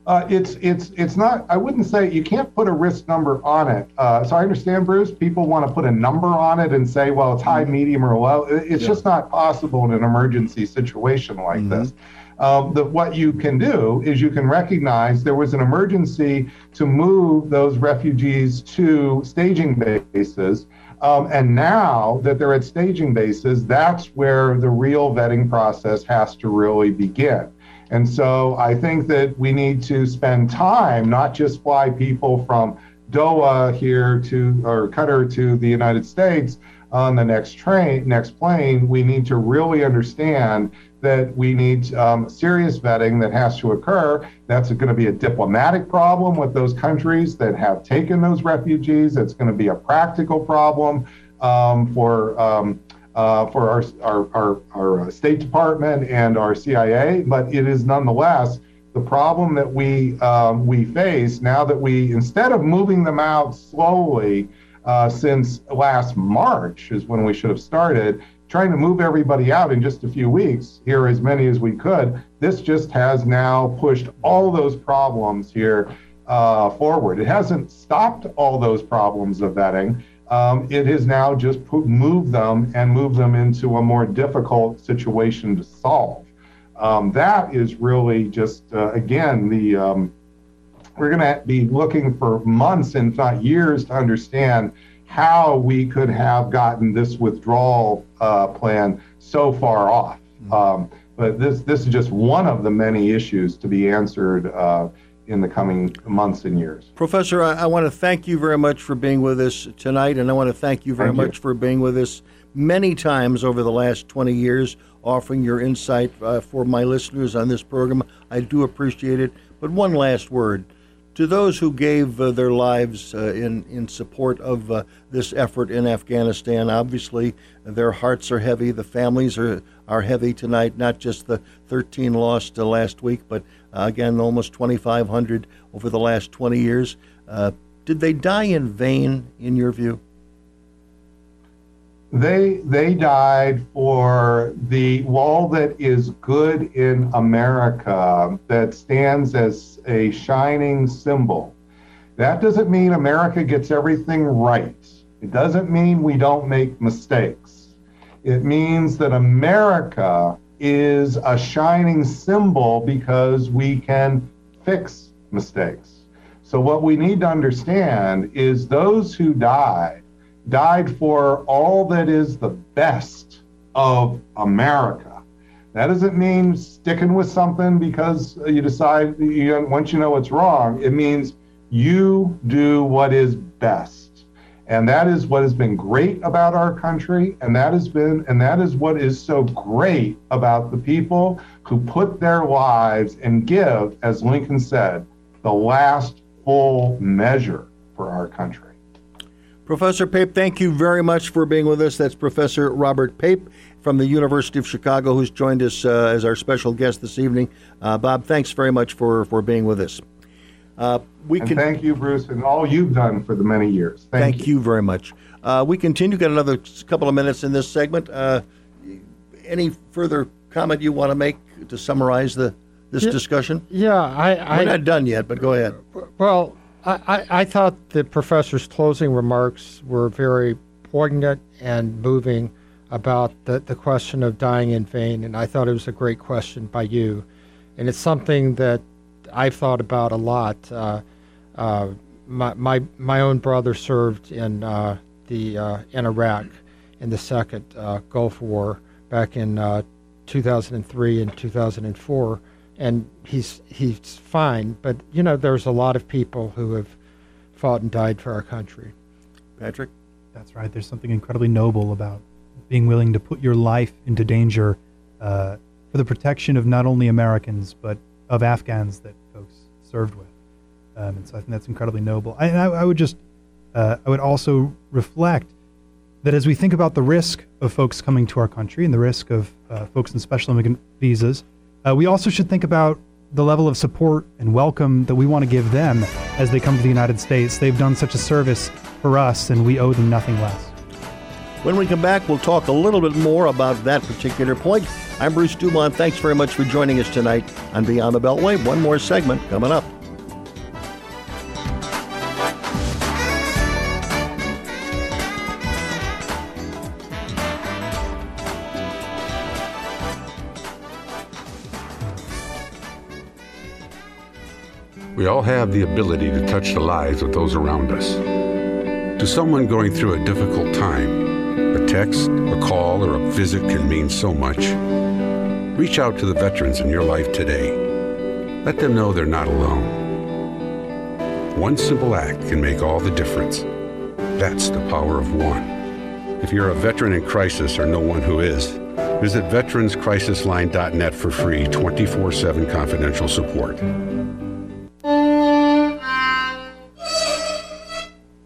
Uh, it's it's it's not. I wouldn't say you can't put a risk number on it. Uh, so I understand, Bruce. People want to put a number on it and say, well, it's high, mm-hmm. medium, or low. It's yeah. just not possible in an emergency situation like mm-hmm. this. Um, the, what you can do is you can recognize there was an emergency to move those refugees to staging bases. Um, and now that they're at staging bases, that's where the real vetting process has to really begin. And so I think that we need to spend time, not just fly people from Doha here to or Qatar to the United States on the next train, next plane. We need to really understand that we need um, serious vetting that has to occur. That's going to be a diplomatic problem with those countries that have taken those refugees. It's going to be a practical problem um, for um, uh, for our, our, our, our State Department and our CIA, but it is nonetheless the problem that we um, we face now that we instead of moving them out slowly uh, since last March is when we should have started trying to move everybody out in just a few weeks, here as many as we could, this just has now pushed all those problems here uh, forward. It hasn't stopped all those problems of vetting. Um, it has now just moved them and moved them into a more difficult situation to solve. Um, that is really just, uh, again, the um, we're going to be looking for months, if not years, to understand how we could have gotten this withdrawal uh, plan so far off. Um, but this this is just one of the many issues to be answered uh, in the coming months and years. Professor, I, I, want to thank you very much for being with us tonight, and I want to thank you very thank much you. for being with us many times over the last 20 years, offering your insight uh, for my listeners on this program. I do appreciate it. But one last word to those who gave uh, their lives uh, in in support of uh, this effort in Afghanistan. Obviously, their hearts are heavy. The families are are heavy tonight. Not just the 13 lost uh, last week, but uh, again, almost 2,500 over the last 20 years. Uh, did they die in vain, in your view? They they died for the wall that is good in America that stands as a shining symbol. That doesn't mean America gets everything right. It doesn't mean we don't make mistakes. It means that America is a shining symbol because we can fix mistakes. So, what we need to understand is those who died died for all that is the best of America. That doesn't mean sticking with something because you decide you, once you know what's wrong. It means you do what is best. And that is what has been great about our country. And that has been, and that is what is so great about the people who put their lives and give, as Lincoln said, the last full measure for our country. Professor Pape, thank you very much for being with us. That's Professor Robert Pape from the University of Chicago, who's joined us uh, as our special guest this evening. Uh, Bob, thanks very much for, for being with us. Uh, we and can thank you, Bruce, and all you've done for the many years. Thank, thank you. you. very much. Uh, we continue. Got another couple of minutes in this segment. Uh, any further comment you want to make to summarize the this yeah, discussion? Yeah, I, I, we're not done yet, but go ahead. Well, I, I thought the professor's closing remarks were very poignant and moving about the, the question of dying in vain, and I thought it was a great question by you. And it's something that I've thought about a lot. Uh, uh, my, my, my own brother served in, uh, the, uh, in Iraq in the second uh, Gulf War back in uh, 2003 and 2004 and he's he's fine. But you know, there's a lot of people who have fought and died for our country. Patrick, that's right. There's something incredibly noble about being willing to put your life into danger uh, for the protection of not only Americans but of Afghans that folks served with. Um, and so I think that's incredibly noble. I, I, I would just, uh, I would also reflect that as we think about the risk of folks coming to our country and the risk of uh, folks in special immigrant visas, uh, we also should think about the level of support and welcome that we want to give them as they come to the United States. They've done such a service for us, and we owe them nothing less. When we come back, we'll talk a little bit more about that particular point. I'm Bruce Dumont. Thanks very much for joining us tonight on Beyond the Beltway. One more segment coming up. We all have the ability to touch the lives of those around us. To someone going through a difficult time, a text, a call, or a visit can mean so much. Reach out to the veterans in your life today. Let them know they're not alone. One simple act can make all the difference. That's the power of one. If you're a veteran in crisis or know one who is, visit veteranscrisisline.net for free 24 7 confidential support.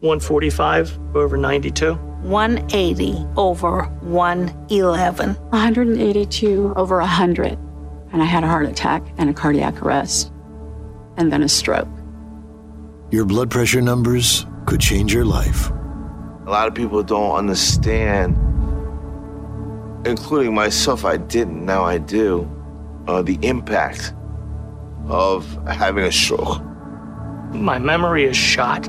145 over 92. 180 over 111. 182 over 100. And I had a heart attack and a cardiac arrest. And then a stroke. Your blood pressure numbers could change your life. A lot of people don't understand including myself, I didn't, now I do, uh, the impact of having a stroke. My memory is shot.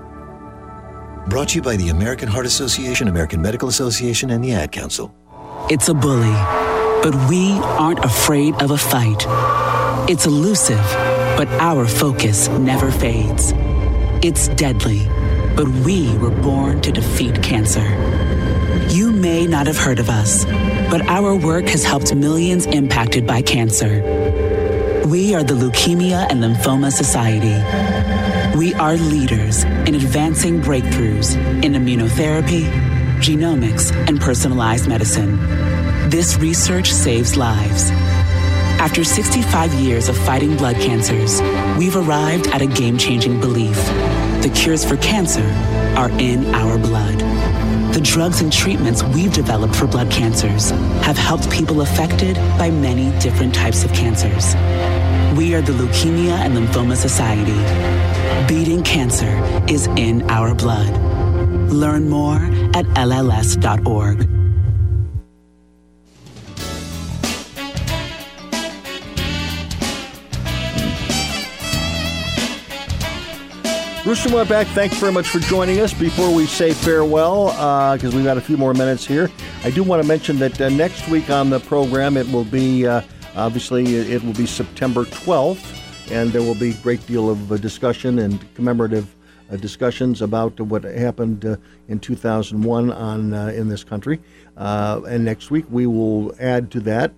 Brought to you by the American Heart Association, American Medical Association, and the Ad Council. It's a bully, but we aren't afraid of a fight. It's elusive, but our focus never fades. It's deadly, but we were born to defeat cancer. You may not have heard of us, but our work has helped millions impacted by cancer. We are the Leukemia and Lymphoma Society. We are leaders in advancing breakthroughs in immunotherapy, genomics, and personalized medicine. This research saves lives. After 65 years of fighting blood cancers, we've arrived at a game changing belief. The cures for cancer are in our blood. The drugs and treatments we've developed for blood cancers have helped people affected by many different types of cancers. We are the Leukemia and Lymphoma Society. Beating cancer is in our blood. Learn more at LLS.org. Bruce Dumont back. Thanks very much for joining us. Before we say farewell, because uh, we've got a few more minutes here, I do want to mention that uh, next week on the program it will be uh, obviously it will be September 12th, and there will be a great deal of uh, discussion and commemorative uh, discussions about what happened uh, in 2001 on in this country. and next week we will add to that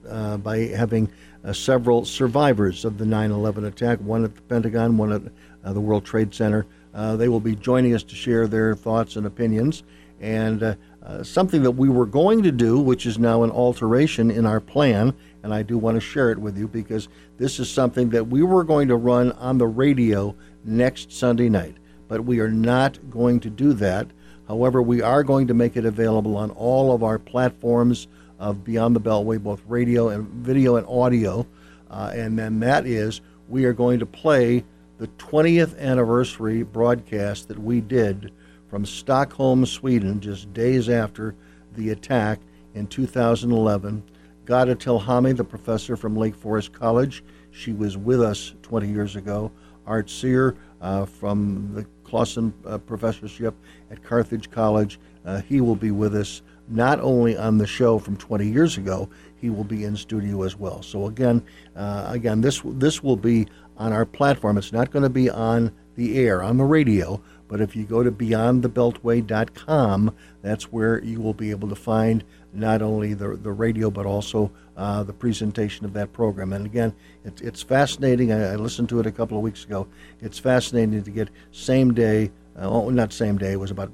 by having several survivors of the 9/11 attack, one at the Pentagon, one at the World Trade Center. They will be joining us to share their thoughts and opinions. And uh, something that we were going to do, which is now an alteration in our plan, and I do want to share it with you because this is something that we were going to run on the radio next Sunday night. But we are not going to do that. However, we are going to make it available on all of our platforms of Beyond the Beltway, both radio and video and audio. Uh, and then that is, we are going to play the 20th anniversary broadcast that we did from Stockholm, Sweden, just days after the attack in 2011. Ghada Talhami, the professor from Lake Forest College, she was with us 20 years ago. Art Cyr uh, from the Clausen uh, Professorship at Carthage College, uh, he will be with us not only on the show from 20 years ago, he will be in studio as well. So again, uh, again, this this will be on our platform. It's not going to be on the air, on the radio, but if you go to beyondthebeltway.com, that's where you will be able to find not only the, the radio, but also uh, the presentation of that program. And again, it, it's fascinating. I, I, listened to it a couple of weeks ago. It's fascinating to get same day, uh, oh, not same day, it was about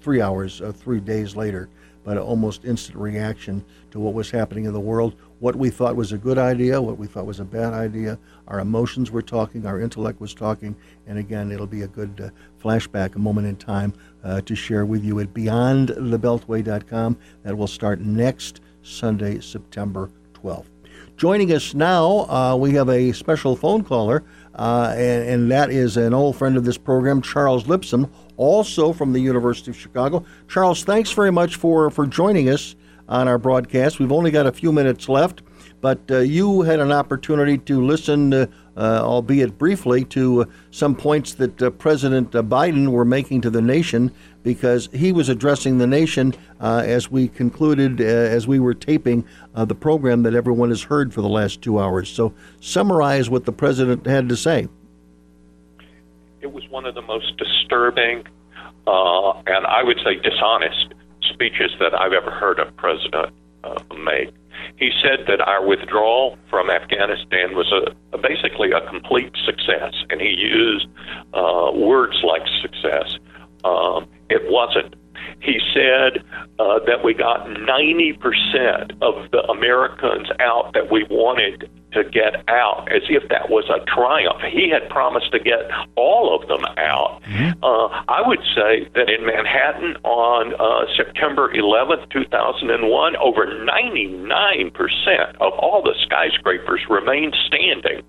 three hours, uh, three days later, but an almost instant reaction to what was happening in the world, what we thought was a good idea, what we thought was a bad idea. Our emotions were talking, our intellect was talking, and again, it'll be a good uh, flashback, a moment in time uh, to share with you at beyondthebeltway.com. That will start next Sunday, September 12th. Joining us now, uh, we have a special phone caller, uh, and, and that is an old friend of this program, Charles Lipson, also from the University of Chicago. Charles, thanks very much for, for joining us on our broadcast. We've only got a few minutes left, but uh, you had an opportunity to listen, uh, uh, albeit briefly, to uh, some points that uh, President uh, Biden were making to the nation because he was addressing the nation as we concluded, as we were taping the program that everyone has heard for the last two hours. So, summarize what the president had to say. It was one of the most disturbing and I would say dishonest speeches that I've ever heard a president uh, make. He said that our withdrawal from Afghanistan was a, a basically a complete success, and he used uh, words like success. Um, it wasn't. He said uh, that we got 90% of the Americans out that we wanted to get out as if that was a triumph. He had promised to get all of them out. Uh, I would say that in Manhattan on uh, September 11th, 2001, over 99% of all the skyscrapers remained standing.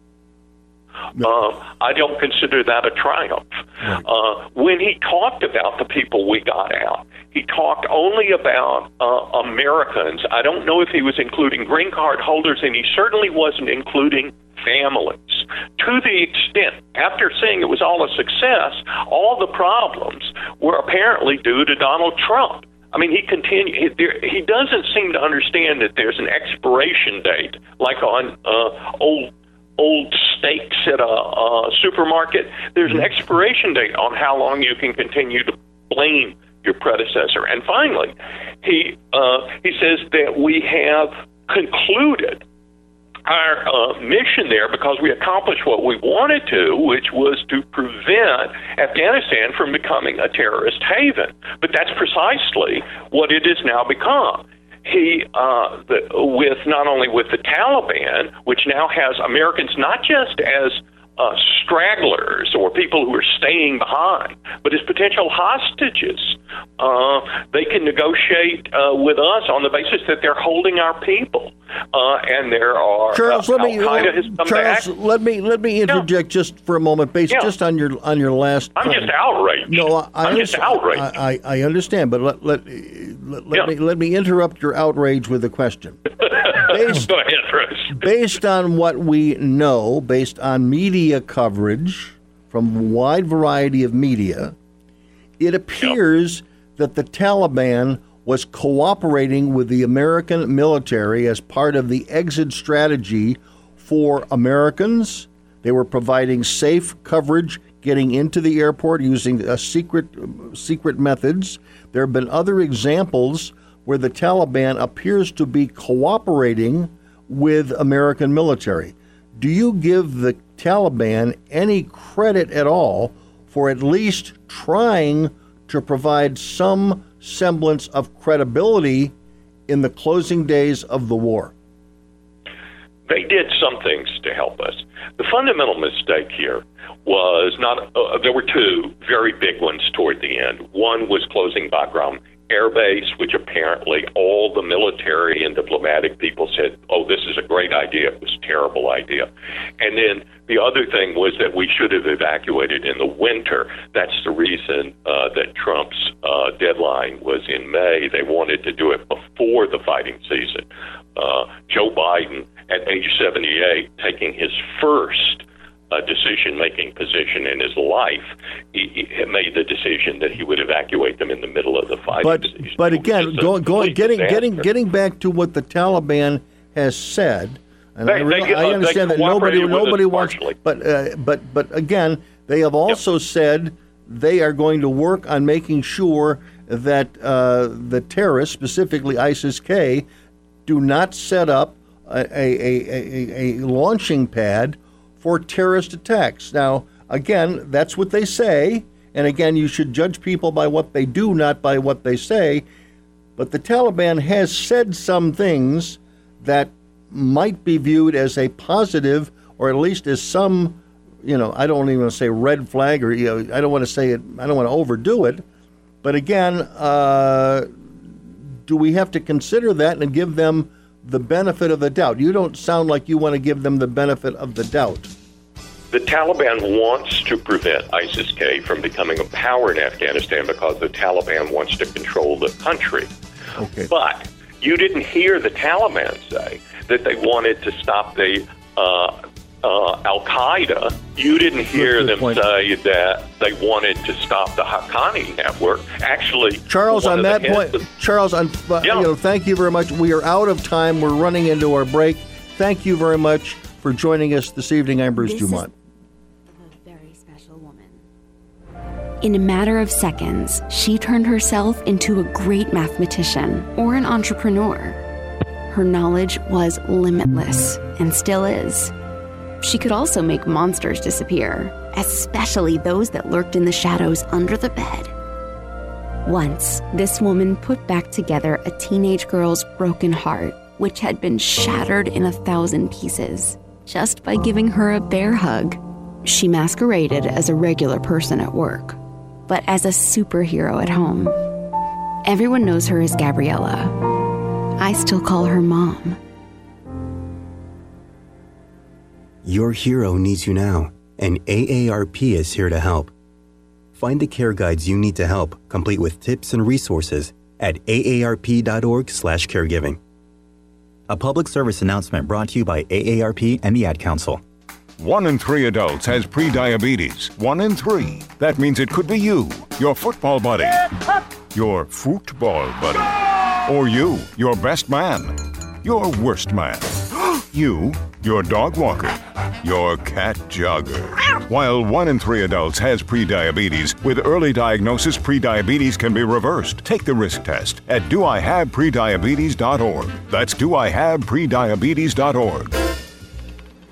Uh, I don't consider that a triumph. Uh, when he talked about the people we got out, he talked only about uh, Americans. I don't know if he was including green card holders, and he certainly wasn't including families. To the extent, after saying it was all a success, all the problems were apparently due to Donald Trump. I mean, he continue. He, there, he doesn't seem to understand that there's an expiration date, like on uh, old old steaks at a, a supermarket. There's an expiration date on how long you can continue to blame your predecessor. And finally, he uh, he says that we have concluded our uh, mission there because we accomplished what we wanted to, which was to prevent Afghanistan from becoming a terrorist haven. But that's precisely what it has now become. He, uh, the, with not only with the Taliban, which now has Americans not just as uh, stragglers or people who are staying behind, but as potential hostages. Uh, they can negotiate uh, with us on the basis that they're holding our people, uh, and there are Charles, uh, let me Charles, let me let me interject just for a moment, based Yeah. just on your on your last. I'm just outraged. No, I, I I'm just understand- outraged. I, I, I understand, but let let let, let Yeah. me let me interrupt your outrage with a question. Based, Go ahead, Bruce. based on what we know, based on media coverage from a wide variety of media, it appears that the Taliban was cooperating with the American military as part of the exit strategy for Americans. They were providing safe coverage getting into the airport using uh, secret secret methods. There have been other examples where the Taliban appears to be cooperating with American military. Do you give the Taliban any credit at all for at least trying to provide some semblance of credibility in the closing days of the war? they did some things to help us. The fundamental mistake here was not, uh, there were two very big ones toward the end. One was closing Bagram Air Base, which apparently all the military and diplomatic people said, oh, this is a great idea. It was a terrible idea. And then the other thing was that we should have evacuated in the winter. That's the reason uh, that Trump's uh, deadline was in May. They wanted to do it before the fighting season. Uh, Joe Biden, at age 78, taking his first uh, decision making position in his life, he, he made the decision that he would evacuate them in the middle of the fight. But but again, going going getting getting disaster. getting back to what the Taliban has said, and They- I, they- I understand that nobody cooperated with us nobody wants, but uh, but but again, they have also said they are going to work on making sure that uh, the terrorists, specifically ISIS-K, do not set up a, a, a, a, a launching pad for terrorist attacks. Now, again, that's what they say. And again, you should judge people by what they do, not by what they say. But the Taliban has said some things that might be viewed as a positive, or at least as some, you know, I don't even want to say red flag, or you know, I don't want to say it, I don't want to overdo it. But again, uh, do we have to consider that and give them the benefit of the doubt? You don't sound like you want to give them the benefit of the doubt. The Taliban wants to prevent ISIS K from becoming a power in Afghanistan because the Taliban wants to control the country. Okay. But you didn't hear the Taliban say that they wanted to stop the uh, uh, Al Qaeda. You didn't hear them point. say that they wanted to stop the Haqqani network. Actually, Charles, on that point, heads- Charles, on, uh, you know, thank you very much. We are out of time. We're running into our break. Thank you very much for joining us this evening. I'm Bruce This is- Dumont. In a matter of seconds, she turned herself into a great mathematician or an entrepreneur. Her knowledge was limitless and still is. She could also make monsters disappear, especially those that lurked in the shadows under the bed. Once, this woman put back together a teenage girl's broken heart, which had been shattered in a thousand pieces. just by giving her a bear hug. She masqueraded as a regular person at work, but as a superhero at home. Everyone knows her as Gabriella. I still call her mom. Your hero needs you now, and AARP is here to help. Find the care guides you need to help, complete with tips and resources at aarp.org/caregiving. A public service announcement brought to you by AARP and the Ad Council. One in three adults has prediabetes. One in three. That means it could be you, your football buddy, your football buddy, or you, your best man, your worst man, you, your dog walker, your cat jogger. While one in three adults has prediabetes, with early diagnosis, prediabetes can be reversed. Take the risk test at doihaveprediabetes.org. That's doihaveprediabetes.org.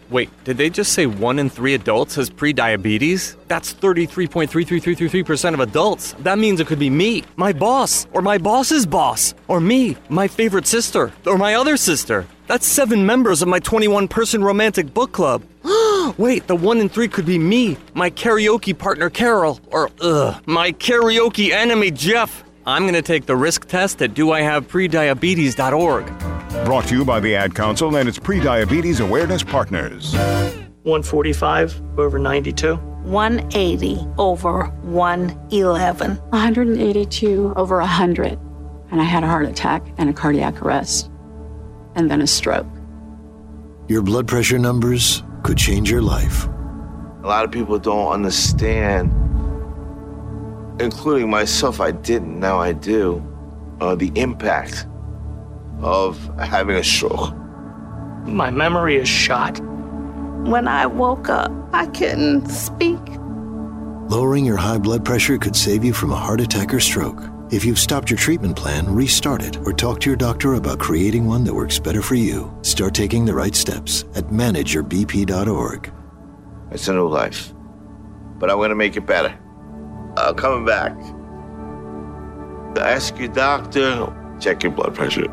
Wait, did they just say one in three adults has prediabetes? That's 33.33333% of adults. That means it could be me, my boss, or my boss's boss, or me, my favorite sister, or my other sister. That's seven members of my 21 person romantic book club. Wait, the one in three could be me, my karaoke partner Carol, or ugh, my karaoke enemy Jeff. I'm gonna take the risk test at doihaveprediabetes.org. Brought to you by the Ad Council and its prediabetes awareness partners. 145 over 92. 180 over 111. 182 over 100. And I had a heart attack and a cardiac arrest. And then a stroke. Your blood pressure numbers could change your life. A lot of people don't understand, including myself. I didn't, now I do, uh, the impact of having a stroke. My memory is shot. When I woke up, I couldn't speak. Lowering your high blood pressure could save you from a heart attack or stroke. If you've stopped your treatment plan, restart it or talk to your doctor about creating one that works better for you. Start taking the right steps at manageyourbp.org. It's a new life, but I'm going to make it better. Uh, coming back. Ask your doctor, check your blood pressure.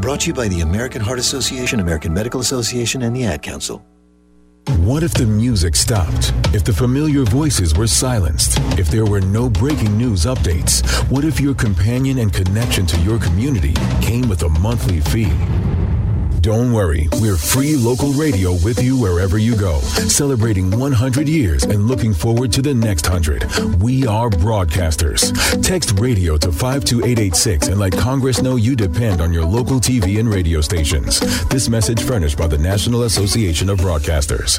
Brought to you by the American Heart Association, American Medical Association, and the Ad Council. What if the music stopped? If the familiar voices were silenced? If there were no breaking news updates? What if your companion and connection to your community came with a monthly fee? Don't worry, we're free local radio with you wherever you go, celebrating 100 years and looking forward to the next 100. We are broadcasters. Text radio to 52886 and let Congress know you depend on your local TV and radio stations. This message furnished by the National Association of Broadcasters.